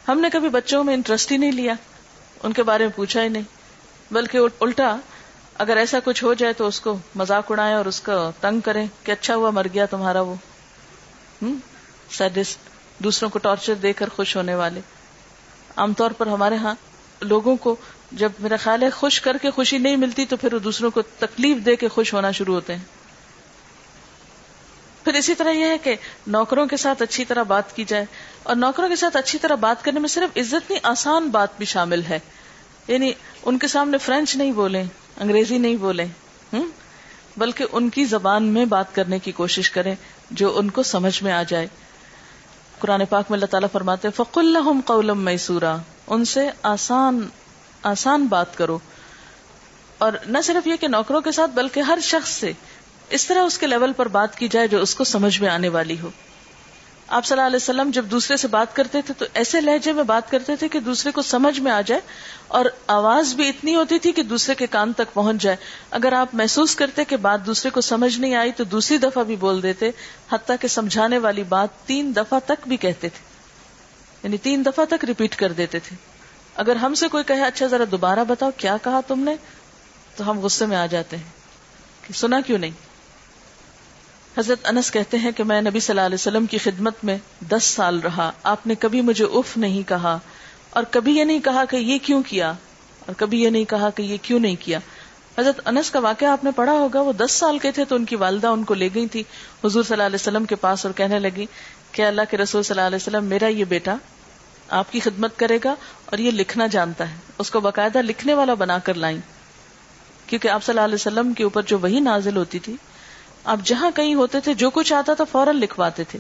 ہم نے کبھی بچوں میں انٹرسٹ ہی نہیں لیا، ان کے بارے میں پوچھا ہی نہیں۔ بلکہ الٹا اگر ایسا کچھ ہو جائے تو اس کو مزاق اڑائے اور اس کو تنگ کریں کہ اچھا ہوا، مر گیا تمہارا وہ۔ سیڈسٹ دوسروں کو ٹارچر دے کر خوش ہونے والے۔ عام طور پر ہمارے ہاں لوگوں کو جب میرا خیال ہے خوش کر کے خوشی نہیں ملتی تو پھر وہ دوسروں کو تکلیف دے کے خوش ہونا شروع ہوتے ہیں۔ پھر اسی طرح یہ ہے کہ نوکروں کے ساتھ اچھی طرح بات کی جائے اور نوکروں کے ساتھ اچھی طرح بات کرنے میں صرف عزت نہیں، آسان بات بھی شامل ہے۔ یعنی ان کے سامنے فرینچ نہیں بولے انگریزی نہیں بولے بلکہ ان کی زبان میں بات کرنے کی کوشش کریں جو ان کو سمجھ میں آ جائے۔ قرآن پاک میں اللہ تعالیٰ فرماتے فق الحم قولم میسورا ان سے آسان آسان بات کرو۔ اور نہ صرف یہ کہ نوکروں کے ساتھ، بلکہ ہر شخص سے اس طرح اس کے لیول پر بات کی جائے جو اس کو سمجھ میں آنے والی ہو۔ آپ صلی اللہ علیہ وسلم جب دوسرے سے بات کرتے تھے تو ایسے لہجے میں بات کرتے تھے کہ دوسرے کو سمجھ میں آ جائے اور آواز بھی اتنی ہوتی تھی کہ دوسرے کے کان تک پہنچ جائے۔ اگر آپ محسوس کرتے کہ بات دوسرے کو سمجھ نہیں آئی تو دوسری دفعہ بھی بول دیتے، حتیٰ کہ سمجھانے والی بات تین دفعہ تک بھی کہتے تھے۔ یعنی تین دفعہ تک ریپیٹ کر دیتے تھے۔ اگر ہم سے کوئی کہے اچھا ذرا دوبارہ بتاؤ کیا کہا تم نے؟ تو ہم غصے میں آ جاتے ہیں کہ سنا کیوں نہیں؟ حضرت انس کہتے ہیں کہ میں نبی صلی اللہ علیہ وسلم کی خدمت میں دس سال رہا۔ آپ نے کبھی مجھے اف نہیں کہا اور کبھی یہ نہیں کہا کہ یہ کیوں کیا اور کبھی یہ نہیں کہا کہ یہ کیوں نہیں کیا۔ حضرت انس کا واقعہ آپ نے پڑھا ہوگا۔ وہ دس سال کے تھے تو ان کی والدہ ان کو لے گئی تھی حضور صلی اللہ علیہ وسلم کے پاس اور کہنے لگی کہ اللہ کے رسول صلی اللہ علیہ وسلم، میرا یہ بیٹا آپ کی خدمت کرے گا اور یہ لکھنا جانتا ہے۔ اس کو باقاعدہ لکھنے والا بنا کر لائیں۔ کیونکہ آپ صلی اللہ علیہ وسلم کے اوپر جو وہی نازل ہوتی تھی آپ جہاں کہیں ہوتے تھے، جو کچھ آتا تھا فوراً لکھواتے تھے۔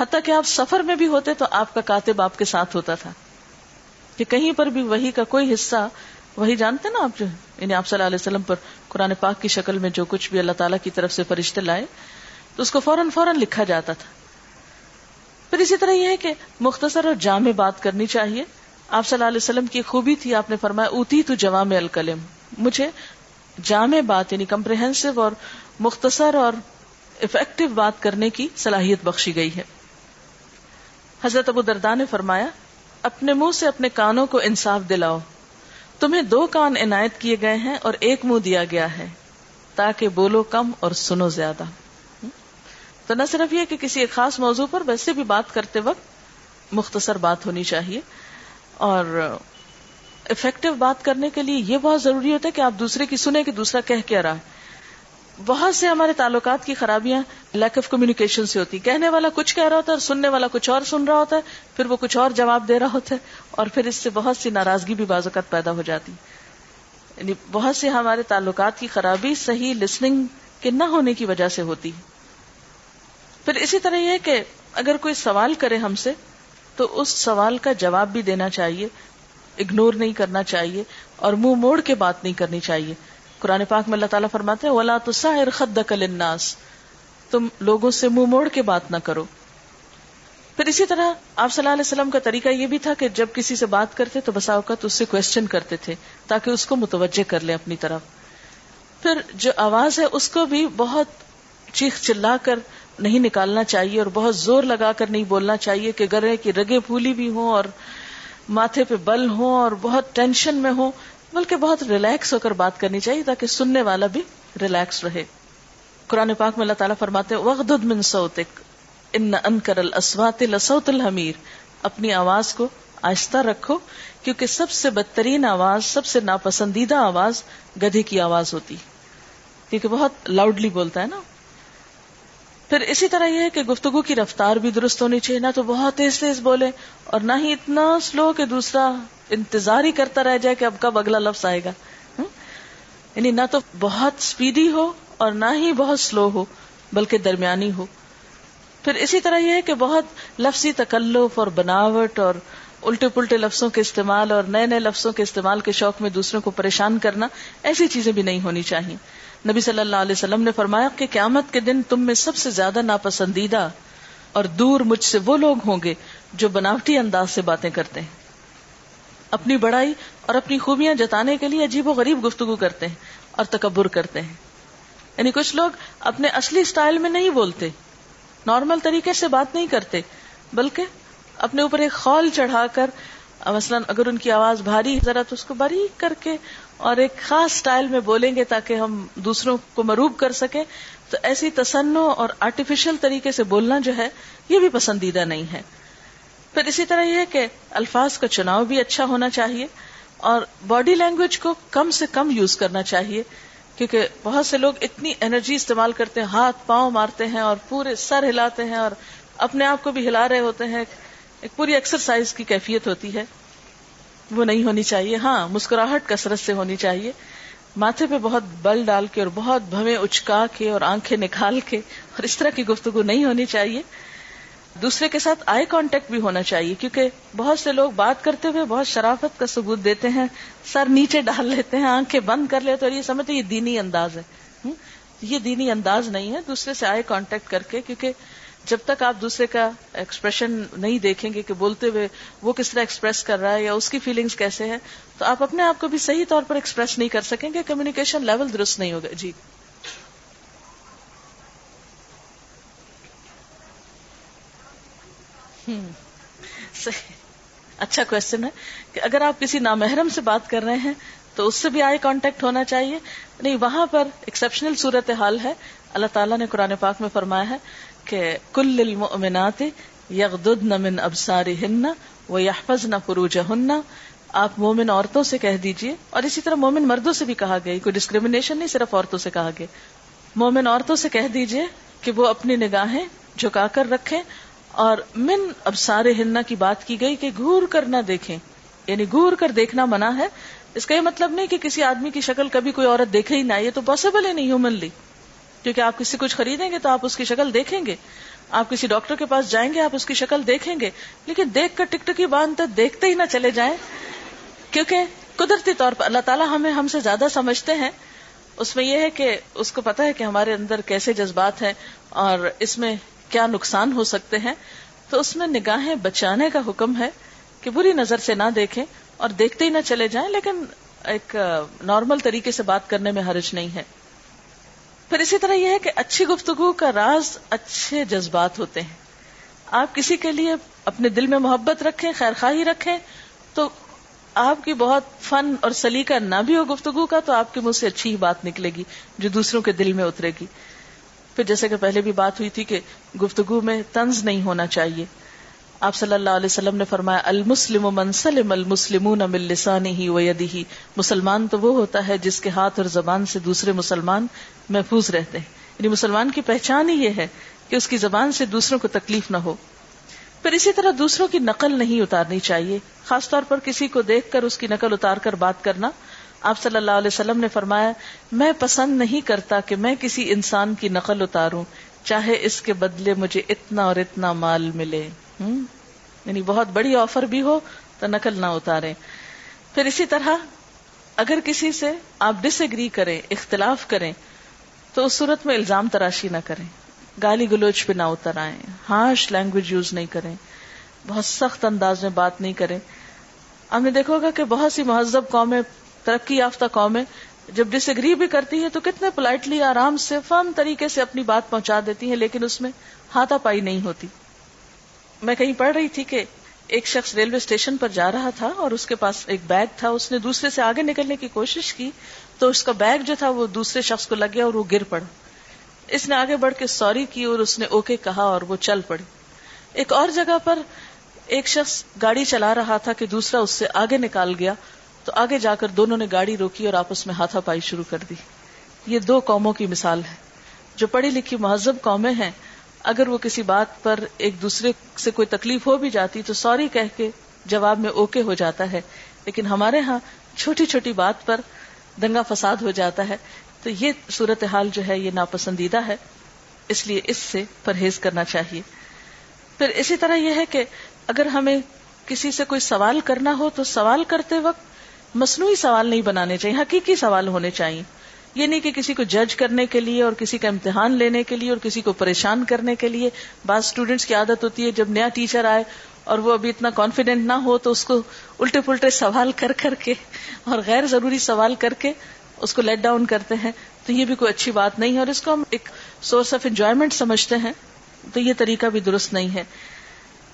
حتیٰ کہ آپ سفر میں بھی ہوتے تو آپ کا کاتب آپ کے ساتھ ہوتا تھا۔ کہ کہیں پر بھی وہی کا کوئی حصہ، وہی جانتے نا آپ جو یعنی آپ صلی اللہ علیہ وسلم پر قرآن پاک کی شکل میں جو کچھ بھی اللہ تعالیٰ کی طرف سے فرشتے لائے، تو اس کو فوراً فوراً لکھا جاتا تھا۔ پھر اسی طرح یہ ہے کہ مختصر اور جامع بات کرنی چاہیے۔ آپ صلی اللہ علیہ وسلم کی خوبی تھی، آپ نے فرمایا، اوتی تو جوام الکلم۔ مجھے جامع بات یعنی کمپریہنسو اور مختصر اور افیکٹو بات کرنے کی صلاحیت بخشی گئی ہے۔ حضرت ابو دردا نے فرمایا، اپنے منہ سے اپنے کانوں کو انصاف دلاؤ۔ تمہیں دو کان عنایت کیے گئے ہیں اور ایک منہ دیا گیا ہے، تاکہ بولو کم اور سنو زیادہ۔ تو نہ صرف یہ کہ کسی ایک خاص موضوع پر ویسے بھی بات کرتے وقت مختصر بات ہونی چاہیے، اور افیکٹو بات کرنے کے لیے یہ بہت ضروری ہوتا ہے کہ آپ دوسرے کی سنیں کہ دوسرا کہہ کیا رہا ہے۔ بہت سے ہمارے تعلقات کی خرابیاں لیک آف کمیونیکیشن سے ہوتی کہنے والا کچھ کہہ رہا ہوتا ہے اور سننے والا کچھ اور سن رہا ہوتا ہے، پھر وہ کچھ اور جواب دے رہا ہوتا ہے اور پھر اس سے بہت سی ناراضگی بھی بازوقت پیدا ہو جاتی یعنی بہت سے ہمارے تعلقات کی خرابی صحیح لسننگ کے نہ ہونے کی وجہ سے ہوتی پھر اسی طرح یہ کہ اگر کوئی سوال کرے ہم سے، تو اس سوال کا جواب بھی دینا چاہیے اگنور نہیں کرنا چاہیے اور منہ موڑ کے بات نہیں کرنی چاہیے۔ قرآن پاک میں اللہ تعالیٰ فرماتے ہیں، ولا تو خد الناس تم لوگوں سے منہ موڑ کے بات نہ کرو۔ پھر اسی طرح آپ صلی اللہ علیہ وسلم کا طریقہ یہ بھی تھا کہ جب کسی سے بات کرتے تو بسا اوقات اس سے کوشچن کرتے تھے تاکہ اس کو متوجہ کر لیں اپنی طرف۔ پھر جو آواز ہے اس کو بھی بہت چیخ چلا کر نہیں نکالنا چاہیے اور بہت زور لگا کر نہیں بولنا چاہیے کہ گرے کی رگے پھولی بھی ہوں اور ماتھے پہ بل ہوں اور بہت ٹینشن میں ہوں۔ بلکہ بہت ریلیکس ہو کر بات کرنی چاہیے تاکہ سننے والا بھی ریلیکس رہے۔ قرآن پاک میں اللہ تعالیٰ فرماتے وقت من سوتک ان انکر الاسوات لسوت الحمیر اپنی آواز کو آہستہ رکھو، کیونکہ سب سے بدترین آواز، سب سے ناپسندیدہ آواز گدھے کی آواز ہوتی کیونکہ بہت لاؤڈلی بولتا ہے نا۔ پھر اسی طرح یہ ہے کہ گفتگو کی رفتار بھی درست ہونی چاہیے، نہ تو بہت تیز تیز بولے اور نہ ہی اتنا سلو کہ دوسرا انتظار ہی کرتا رہ جائے کہ اب کب اگلا لفظ آئے گا۔ یعنی نہ تو بہت اسپیڈی ہو اور نہ ہی بہت سلو ہو، بلکہ درمیانی ہو۔ پھر اسی طرح یہ ہے کہ بہت لفظی تکلف اور بناوٹ اور الٹے پلٹے لفظوں کے استعمال اور نئے نئے لفظوں کے استعمال کے شوق میں دوسروں کو پریشان کرنا ایسی چیزیں بھی نہیں ہونی چاہیے۔ نبی صلی اللہ علیہ وسلم نے فرمایا کہ قیامت کے دن تم میں سب سے زیادہ ناپسندیدہ اور دور مجھ سے وہ لوگ ہوں گے جو بناوٹی انداز سے باتیں کرتے ہیں۔ اپنی بڑائی اور اپنی خوبیاں جتانے کے لیے عجیب و غریب گفتگو کرتے ہیں اور تکبر کرتے ہیں۔ یعنی کچھ لوگ اپنے اصلی اسٹائل میں نہیں بولتے، نارمل طریقے سے بات نہیں کرتے، بلکہ اپنے اوپر ایک خول چڑھا کر مثلا اگر ان کی آواز بھاری ذرا تو اس کو باریک کر کے اور ایک خاص سٹائل میں بولیں گے تاکہ ہم دوسروں کو مروب کر سکیں۔ تو ایسی تسنو اور آرٹیفیشل طریقے سے بولنا جو ہے، یہ بھی پسندیدہ نہیں ہے۔ پھر اسی طرح یہ کہ الفاظ کا چناؤ بھی اچھا ہونا چاہیے اور باڈی لینگویج کو کم سے کم یوز کرنا چاہیے، کیونکہ بہت سے لوگ اتنی انرجی استعمال کرتے ہیں، ہاتھ پاؤں مارتے ہیں اور پورے سر ہلاتے ہیں اور اپنے آپ کو بھی ہلا رہے ہوتے ہیں۔ ایک پوری ایکسرسائز کی کیفیت ہوتی ہے۔ وہ نہیں ہونی چاہیے۔ ہاں مسکراہٹ کثرت سے ہونی چاہیے۔ ماتھے پہ بہت بل ڈال کے اور بہت بھویں اچکا کے اور آنکھیں نکال کے اور اس طرح کی گفتگو نہیں ہونی چاہیے۔ دوسرے کے ساتھ آئی کانٹیکٹ بھی ہونا چاہیے، کیونکہ بہت سے لوگ بات کرتے ہوئے بہت شرافت کا ثبوت دیتے ہیں۔ سر نیچے ڈال لیتے ہیں، آنکھیں بند کر لیتے اور یہ سمجھتے یہ دینی انداز ہے۔ یہ دینی انداز نہیں ہے۔ دوسرے سے آئی کانٹیکٹ کر کے، کیونکہ جب تک آپ دوسرے کا ایکسپریشن نہیں دیکھیں گے کہ بولتے ہوئے وہ کس طرح ایکسپریس کر رہا ہے یا اس کی فیلنگز کیسے ہیں، تو آپ اپنے آپ کو بھی صحیح طور پر ایکسپریس نہیں کر سکیں گے کمیونیکیشن لیول درست نہیں ہوگا۔ جی۔ اچھا کوشچن ہے کہ اگر آپ کسی نامحرم سے بات کر رہے ہیں، تو اس سے بھی آئی کانٹیکٹ ہونا چاہیے۔ نہیں، وہاں پر ایکسپشنل صورت حال ہے۔ اللہ تعالیٰ نے قرآن پاک میں فرمایا ہے کہ کل المؤمنات یغددن من ابصارهن ويحفظن فروجهن آپ مومن عورتوں سے کہہ دیجیے۔ اور اسی طرح مومن مردوں سے بھی کہا گیا کوئی ڈسکریمنیشن نہیں، صرف عورتوں سے کہا گیا۔ مومن عورتوں سے کہہ دیجیے کہ وہ اپنی نگاہیں جھکا کر رکھیں۔ اور من اب سارے ہننا کی بات کی گئی کہ گور کر نہ دیکھیں۔ یعنی گور کر دیکھنا منع ہے۔ اس کا یہ مطلب نہیں کہ کسی آدمی کی شکل کبھی کوئی عورت دیکھے ہی نہ، یہ تو پاسبل ہی نہیں ہیومنلی کیونکہ آپ کسی کچھ خریدیں گے تو آپ اس کی شکل دیکھیں گے۔ آپ کسی ڈاکٹر کے پاس جائیں گے، آپ اس کی شکل دیکھیں گے۔ لیکن دیکھ کر ٹک ٹکی باندھ دیکھتے ہی نہ چلے جائیں۔ کیونکہ قدرتی طور پر اللہ تعالیٰ ہمیں ہم سے زیادہ سمجھتے ہیں۔ اس میں یہ ہے کہ اس کو پتا ہے کہ ہمارے اندر کیسے جذبات ہیں اور اس میں کیا نقصان ہو سکتے ہیں۔ تو اس میں نگاہیں بچانے کا حکم ہے کہ بری نظر سے نہ دیکھیں اور دیکھتے ہی نہ چلے جائیں۔ لیکن ایک نارمل طریقے سے بات کرنے میں حرج نہیں ہے۔ پھر اسی طرح یہ ہے کہ اچھی گفتگو کا راز اچھے جذبات ہوتے ہیں۔ آپ کسی کے لیے اپنے دل میں محبت رکھیں، خیر خواہی رکھیں، تو آپ کی بہت فن اور سلیقہ نہ بھی ہو گفتگو کا، تو آپ کے منہ سے اچھی ہی بات نکلے گی جو دوسروں کے دل میں اترے گی۔ پھر جیسے کہ پہلے بھی بات ہوئی تھی کہ گفتگو میں طنز نہیں ہونا چاہیے۔ آپ صلی اللہ علیہ وسلم نے فرمایا، المسلم منسلم المسلمون من لسانه ويده مسلمان تو وہ ہوتا ہے جس کے ہاتھ اور زبان سے دوسرے مسلمان محفوظ رہتے ہیں. یعنی مسلمان کی پہچان ہی یہ ہے کہ اس کی زبان سے دوسروں کو تکلیف نہ ہو. پھر اسی طرح دوسروں کی نقل نہیں اتارنی چاہیے. خاص طور پر کسی کو دیکھ کر اس کی نقل اتار کر بات کرنا. آپ صلی اللہ علیہ وسلم نے فرمایا، میں پسند نہیں کرتا کہ میں کسی انسان کی نقل اتاروں. چاہے اس کے بدلے مجھے اتنا اور اتنا مال ملے یعنی بہت بڑی آفر بھی ہو تو نقل نہ اتارے پھر اسی طرح اگر کسی سے آپ ڈس ایگری کریں، اختلاف کریں، تو اس صورت میں الزام تراشی نہ کریں۔ گالی گلوچ پہ نہ اتر آئے ہارش لینگویج یوز نہیں کریں۔ بہت سخت انداز میں بات نہیں کریں۔ ہم نے دیکھو گا کہ بہت سی مہذب قومیں، ترقی یافتہ قومیں جب ڈس ایگری بھی کرتی ہے تو کتنے پولائٹلی آرام سے فرم طریقے سے اپنی بات پہنچا دیتی ہیں، لیکن اس میں ہاتھا پائی نہیں ہوتی۔ میں کہیں پڑھ رہی تھی کہ ایک شخص ریلوے اسٹیشن پر جا رہا تھا اور اس کے پاس ایک بیگ تھا، اس نے دوسرے سے آگے نکلنے کی کوشش کی تو اس کا بیگ جو تھا وہ دوسرے شخص کو لگ گیا اور وہ گر پڑا۔ اس نے آگے بڑھ کے سوری کی اور اس نے اوکے کہا اور وہ چل پڑی۔ ایک اور جگہ پر ایک شخص گاڑی چلا رہا تھا کہ دوسرا اس سے آگے نکال گیا تو آگے جا کر دونوں نے گاڑی روکی اور آپس میں ہاتھا پائی شروع کر دی۔ یہ دو قوموں کی مثال ہے۔ جو پڑھی لکھی مہذب قومیں ہیں، اگر وہ کسی بات پر ایک دوسرے سے کوئی تکلیف ہو بھی جاتی تو سوری کہہ کے جواب میں اوکے ہو جاتا ہے۔ لیکن ہمارے ہاں چھوٹی چھوٹی بات پر دنگا فساد ہو جاتا ہے۔ تو یہ صورت حال جو ہے، یہ ناپسندیدہ ہے۔ اس لیے اس سے پرہیز کرنا چاہیے۔ پھر اسی طرح یہ ہے کہ اگر ہمیں کسی سے کوئی سوال کرنا ہو تو سوال کرتے وقت مصنوعی سوال نہیں بنانے چاہیے، حقیقی سوال ہونے چاہیے۔ یہ نہیں کہ کسی کو جج کرنے کے لیے اور کسی کا امتحان لینے کے لیے اور کسی کو پریشان کرنے کے لیے۔ بعض اسٹوڈینٹس کی عادت ہوتی ہے، جب نیا ٹیچر آئے اور وہ ابھی اتنا کانفیڈینٹ نہ ہو تو اس کو الٹے پلٹے سوال کر کر کے اور غیر ضروری سوال کر کے اس کو لیٹ ڈاؤن کرتے ہیں۔ تو یہ بھی کوئی اچھی بات نہیں ہے اور اس کو ہم ایک سورس آف انجوائمنٹ سمجھتے ہیں۔ تو یہ طریقہ بھی درست نہیں ہے۔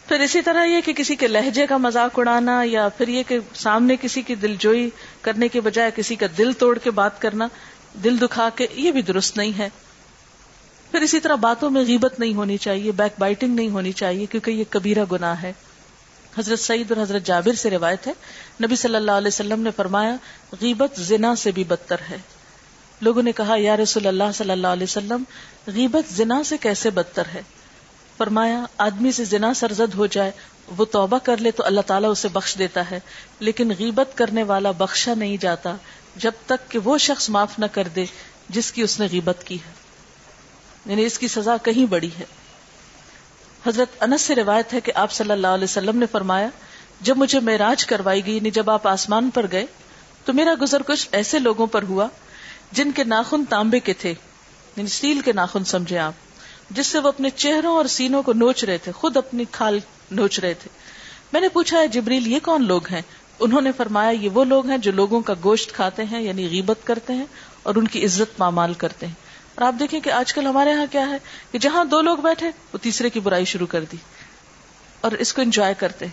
پھر اسی طرح یہ کہ کسی کے لہجے کا مذاق اڑانا یا پھر یہ کہ سامنے کسی کی دل جوئی کرنے کے بجائے کسی کا دل توڑ کے بات کرنا، دل دکھا کے، یہ بھی درست نہیں ہے۔ پھر اسی طرح باتوں میں غیبت نہیں ہونی چاہیے بیک بائٹنگ نہیں ہونی چاہیے، کیونکہ یہ کبیرہ گناہ ہے۔ حضرت سعید اور حضرت جابر سے روایت ہے، نبی صلی اللہ علیہ وسلم نے فرمایا، غیبت زنا سے بھی بدتر ہے۔ لوگوں نے کہا، یا رسول اللہ صلی اللہ علیہ وسلم، غیبت زنا سے کیسے بدتر ہے؟ فرمایا، آدمی سے زنا سرزد ہو جائے، وہ توبہ کر لے تو اللہ تعالیٰ اسے بخش دیتا ہے۔ لیکن غیبت کرنے والا بخشا نہیں جاتا، جب تک کہ وہ شخص معاف نہ کر دے، جس کی اس نے غیبت کی ہے۔ یعنی اس کی سزا کہیں بڑی ہے۔ حضرت انس سے روایت ہے کہ آپ صلی اللہ علیہ وسلم نے فرمایا، جب مجھے معراج کروائی گئی یعنی جب آپ آسمان پر گئے، تو میرا گزر کچھ ایسے لوگوں پر ہوا، جن کے ناخن تانبے کے تھے یعنی اسٹیل کے ناخن سمجھے آپ۔ جس سے وہ اپنے چہروں اور سینوں کو نوچ رہے تھے، خود اپنی کھال نوچ رہے تھے۔ میں نے پوچھا ہے جبریل، یہ کون لوگ ہیں؟ انہوں نے فرمایا، یہ وہ لوگ ہیں جو لوگوں کا گوشت کھاتے ہیں یعنی غیبت کرتے ہیں اور ان کی عزت پامال کرتے ہیں۔ اور آپ دیکھیں کہ آج کل ہمارے یہاں کیا ہے کہ جہاں دو لوگ بیٹھے، وہ تیسرے کی برائی شروع کر دی اور اس کو انجوائے کرتے۔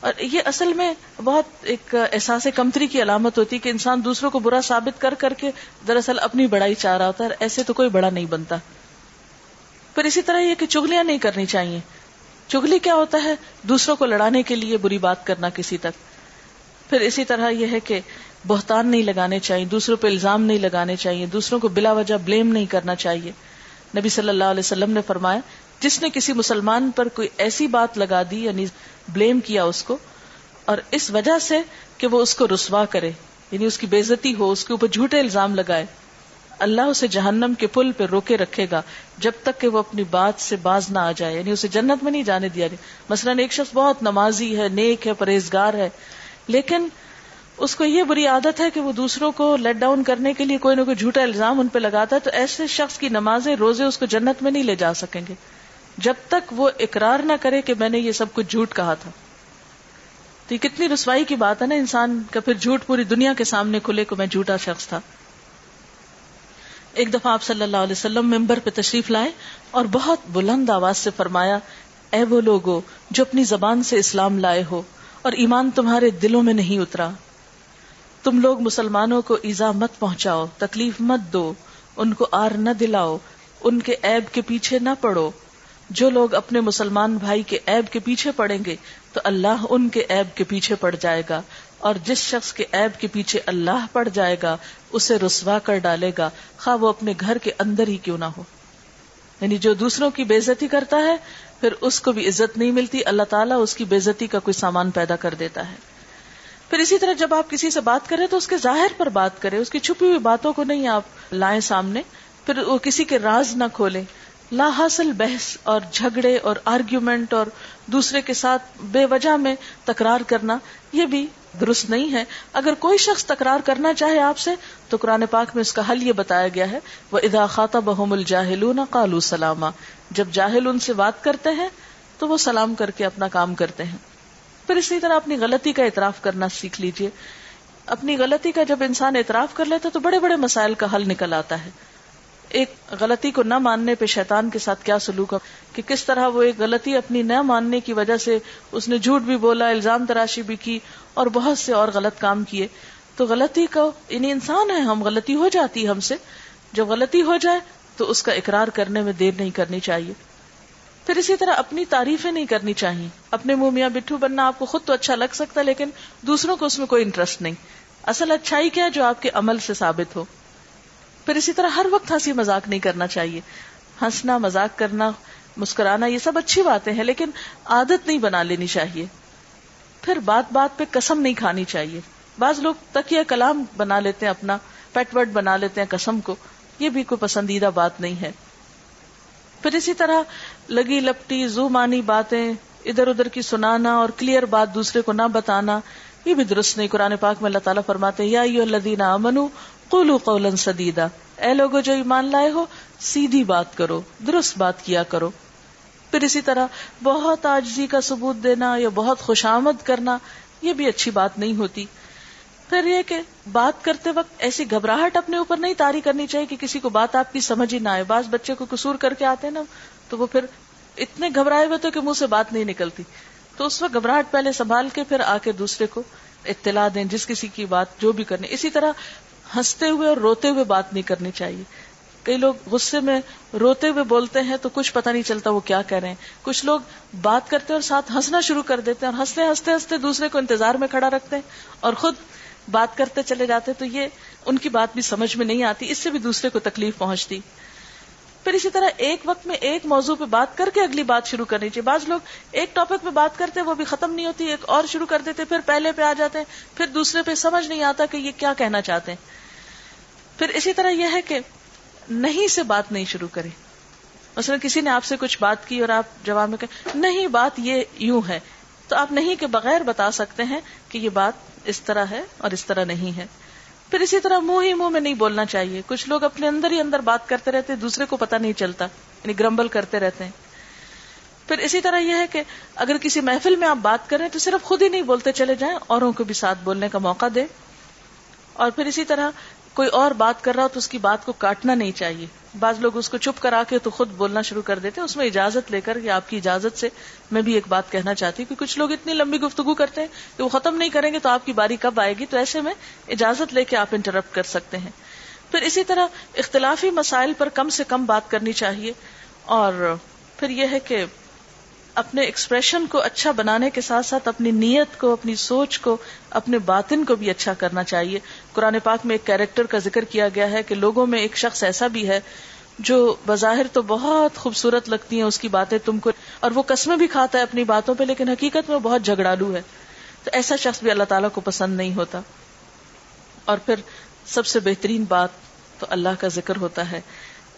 اور یہ اصل میں بہت ایک احساس کمتری کی علامت ہوتی ہے کہ انسان دوسروں کو برا ثابت کر کر کے دراصل اپنی بڑائی چاہ رہا ہوتا ہے ایسے تو کوئی بڑا نہیں بنتا۔ پھر اسی طرح یہ کہ چگلیاں نہیں کرنی چاہیے۔ چگلی کیا ہوتا ہے؟ دوسروں کو لڑانے کے لیے بری بات کرنا کسی تک۔ پھر اسی طرح یہ ہے کہ بہتان نہیں لگانے چاہیے، دوسروں پہ الزام نہیں لگانے چاہیے، دوسروں کو بلا وجہ بلیم نہیں کرنا چاہیے۔ نبی صلی اللہ علیہ وسلم نے فرمایا، جس نے کسی مسلمان پر کوئی ایسی بات لگا دی یعنی بلیم کیا اس کو، اور اس وجہ سے کہ وہ اس کو رسوا کرے یعنی اس کی بےزتی ہو، اس کے اوپر جھوٹے الزام لگائے۔ اللہ اسے جہنم کے پل پہ روکے رکھے گا جب تک کہ وہ اپنی بات سے باز نہ آ جائے یعنی اسے جنت میں نہیں جانے دیا مثلاً ایک شخص بہت نمازی ہے، نیک ہے، پرہیزگار ہے، لیکن اس کو یہ بری عادت ہے کہ وہ دوسروں کو لیٹ ڈاؤن کرنے کے لیے کوئی نہ کوئی جھوٹا الزام ان پہ لگاتا ہے، تو ایسے شخص کی نمازیں روزے اس کو جنت میں نہیں لے جا سکیں گے۔ جب تک وہ اقرار نہ کرے کہ میں نے یہ سب کچھ جھوٹ کہا تھا۔ تو یہ کتنی رسوائی کی بات ہے نا، انسان کا پھر جھوٹ پوری دنیا کے سامنے کھلے کو میں جھوٹا شخص تھا۔ ایک دفعہ آپ صلی اللہ علیہ وسلم ممبر پہ تشریف لائے اور بہت بلند آواز سے فرمایا، اے وہ لوگو جو اپنی زبان سے اسلام لائے ہو اور ایمان تمہارے دلوں میں نہیں اترا۔ تم لوگ مسلمانوں کو ایزا مت پہنچاؤ، تکلیف مت دو، ان کو آر نہ دلاؤ، ان کے عیب کے پیچھے نہ پڑو۔ جو لوگ اپنے مسلمان بھائی کے عیب کے پیچھے پڑیں گے تو اللہ ان کے عیب کے پیچھے پڑ جائے گا۔ اور جس شخص کے عیب کے پیچھے اللہ پڑ جائے گا، اسے رسوا کر ڈالے گا۔ خواہ وہ اپنے گھر کے اندر ہی کیوں نہ ہو۔ یعنی جو دوسروں کی بےزتی کرتا ہے، پھر اس کو بھی عزت نہیں ملتی۔ اللہ تعالیٰ اس کی بےزتی کا کوئی سامان پیدا کر دیتا ہے۔ پھر اسی طرح جب آپ کسی سے بات کریں تو اس کے ظاہر پر بات کریں۔ اس کی چھپی ہوئی باتوں کو نہیں آپ لائیں سامنے۔ پھر وہ کسی کے راز نہ کھولیں۔ لا حاصل بحث اور جھگڑے اور آرگیومنٹ اور دوسرے کے ساتھ بے وجہ میں تکرار کرنا، یہ بھی درست نہیں ہے۔ اگر کوئی شخص تکرار کرنا چاہے آپ سے، تو قرآن پاک میں اس کا حل یہ بتایا گیا ہے وہ ادا خاطہ بحم الجاہل کالو سلامہ جب جاہل ان سے بات کرتے ہیں، تو وہ سلام کر کے اپنا کام کرتے ہیں۔ پھر اسی طرح اپنی غلطی کا اعتراف کرنا سیکھ لیجیے اپنی غلطی کا جب انسان اعتراف کر لیتا تو بڑے بڑے مسائل کا حل نکل آتا ہے۔ ایک غلطی کو نہ ماننے پہ شیطان کے ساتھ کیا سلوک کہ کس طرح وہ ایک غلطی اپنی نہ ماننے کی وجہ سے اس نے جھوٹ بھی بولا، الزام تراشی بھی کی اور بہت سے اور غلط کام کیے۔ تو غلطی کو یعنی انسان ہے، ہم غلطی ہو جاتی ہم سے۔ جب غلطی ہو جائے تو اس کا اقرار کرنے میں دیر نہیں کرنی چاہیے۔ پھر اسی طرح اپنی تعریفیں نہیں کرنی چاہیے۔ اپنے منہ میاں بٹھو بننا آپ کو خود تو اچھا لگ سکتا لیکن دوسروں کو اس میں کوئی انٹرسٹ نہیں۔ اصل اچھائی کیا جو آپ کے عمل سے ثابت ہو؟ پھر اسی طرح ہر وقت ہنسی مذاق نہیں کرنا چاہیے۔ ہنسنا، مذاق کرنا، مسکرانا، یہ سب اچھی باتیں ہیں، لیکن عادت نہیں بنا لینی چاہیے۔ پھر بات بات پہ قسم نہیں کھانی چاہیے۔ بعض لوگ تکیہ کلام بنا لیتے ہیں اپنا، پیٹ ورڈ بنا لیتے ہیں قسم کو۔ یہ بھی کوئی پسندیدہ بات نہیں ہے۔ پھر اسی طرح لگی لپٹی، زو مانی باتیں، ادھر ادھر کی سنانا اور کلیئر بات دوسرے کو نہ بتانا، یہ بھی درست نہیں۔ قرآن پاک میں اللہ تعالیٰ فرماتے یا امنو قولو قولا سدیدا۔ اے لوگو جو ایمان لائے ہو، سیدھی بات کرو، درست بات کیا کرو۔ پھر اسی طرح بہت آجزی کا ثبوت دینا یا بہت خوشامد کرنا، یہ بھی اچھی بات نہیں ہوتی۔ پھر یہ کہ بات کرتے وقت ایسی گھبراہٹ اپنے اوپر نہیں تاری کرنی چاہیے کہ کسی کو بات آپ کی سمجھ ہی نہ آئے۔ بعض بچے کو قصور کر کے آتے نا، تو وہ پھر اتنے گھبرائے ہوئے تو کہ منہ سے بات نہیں نکلتی۔ تو اس وقت گھبراہٹ پہلے سنبھال کے پھر آ کے دوسرے کو اطلاع دیں، جس کسی کی بات جو بھی کرنی۔ اسی طرح ہنستے ہوئے اور روتے ہوئے بات نہیں کرنی چاہیے۔ کئی لوگ غصے میں روتے ہوئے بولتے ہیں تو کچھ پتہ نہیں چلتا وہ کیا کہہ رہے ہیں۔ کچھ لوگ بات کرتے اور ساتھ ہنسنا شروع کر دیتے ہیں اور ہنستے ہنستے ہنستے دوسرے کو انتظار میں کھڑا رکھتے ہیں اور خود بات کرتے چلے جاتے تو یہ ان کی بات بھی سمجھ میں نہیں آتی، اس سے بھی دوسرے کو تکلیف پہنچتی۔ پھر اسی طرح ایک وقت میں ایک موضوع پہ بات کر کے اگلی بات شروع کرنی چاہیے۔ بعض لوگ ایک ٹاپک پہ بات کرتے وہ بھی ختم نہیں ہوتی، ایک اور شروع کر دیتے، پھر پہلے پہ آ جاتے ہیں، پھر دوسرے پہ سمجھ نہیں آتا کہ یہ کیا کہنا چاہتے ہیں۔ پھر اسی طرح یہ ہے کہ نہیں سے بات نہیں شروع کرے مثلا کسی نے آپ سے کچھ بات کی اور آپ جواب میں کہ نہیں، بات یہ یوں ہے۔ تو آپ نہیں کے بغیر بتا سکتے ہیں کہ یہ بات اس طرح ہے اور اس طرح نہیں ہے۔ پھر اسی طرح منہ ہی منہ میں نہیں بولنا چاہیے۔ کچھ لوگ اپنے اندر ہی اندر بات کرتے رہتے دوسرے کو پتا نہیں چلتا یعنی گرمبل کرتے رہتے ہیں۔ پھر اسی طرح یہ ہے کہ اگر کسی محفل میں آپ بات کریں تو صرف خود ہی نہیں بولتے چلے جائیں، اوروں کو بھی ساتھ بولنے کا موقع دے اور پھر اسی طرح کوئی اور بات کر رہا ہو تو اس کی بات کو کاٹنا نہیں چاہیے۔ بعض لوگ اس کو چپ کرا کے تو خود بولنا شروع کر دیتے ہیں۔ اس میں اجازت لے کر یا آپ کی اجازت سے میں بھی ایک بات کہنا چاہتی ہوں کہ کچھ لوگ اتنی لمبی گفتگو کرتے ہیں کہ وہ ختم نہیں کریں گے تو آپ کی باری کب آئے گی۔ تو ایسے میں اجازت لے کے آپ انٹرپٹ کر سکتے ہیں۔ پھر اسی طرح اختلافی مسائل پر کم سے کم بات کرنی چاہیے اور پھر یہ ہے کہ اپنے ایکسپریشن کو اچھا بنانے کے ساتھ ساتھ اپنی نیت کو، اپنی سوچ کو، اپنے باطن کو بھی اچھا کرنا چاہیے۔ قرآن پاک میں ایک کیریکٹر کا ذکر کیا گیا ہے کہ لوگوں میں ایک شخص ایسا بھی ہے جو بظاہر تو بہت خوبصورت لگتی ہیں اس کی باتیں تم کو، اور وہ قسمیں بھی کھاتا ہے اپنی باتوں پہ، لیکن حقیقت میں بہت جھگڑالو ہے۔ تو ایسا شخص بھی اللہ تعالیٰ کو پسند نہیں ہوتا۔ اور پھر سب سے بہترین بات تو اللہ کا ذکر ہوتا ہے۔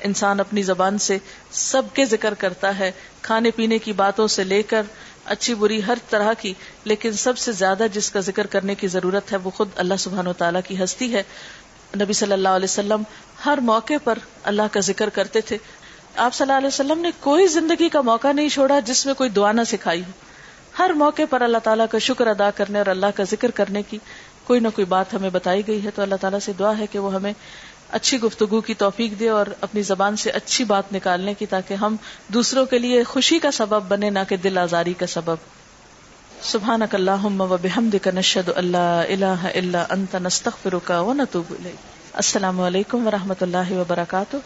انسان اپنی زبان سے سب کے ذکر کرتا ہے، کھانے پینے کی باتوں سے لے کر اچھی بری ہر طرح کی، لیکن سب سے زیادہ جس کا ذکر کرنے کی ضرورت ہے وہ خود اللہ سبحان و تعالیٰ کی ہستی ہے۔ نبی صلی اللہ علیہ وسلم ہر موقع پر اللہ کا ذکر کرتے تھے۔ آپ صلی اللہ علیہ وسلم نے کوئی زندگی کا موقع نہیں چھوڑا جس میں کوئی دعا نہ سکھائی ہو۔ ہر موقع پر اللہ تعالیٰ کا شکر ادا کرنے اور اللہ کا ذکر کرنے کی کوئی نہ کوئی بات ہمیں بتائی گئی ہے۔ تو اللہ تعالیٰ سے دعا ہے کہ وہ ہمیں اچھی گفتگو کی توفیق دے اور اپنی زبان سے اچھی بات نکالنے کی تاکہ ہم دوسروں کے لیے خوشی کا سبب بنے، نہ کہ دل آزاری کا سبب۔ سبحان اللہ و نشد اللہ اللہ انت، نستغفرک و نتوب السلام علیکم و رحمۃ اللہ وبرکاتہ۔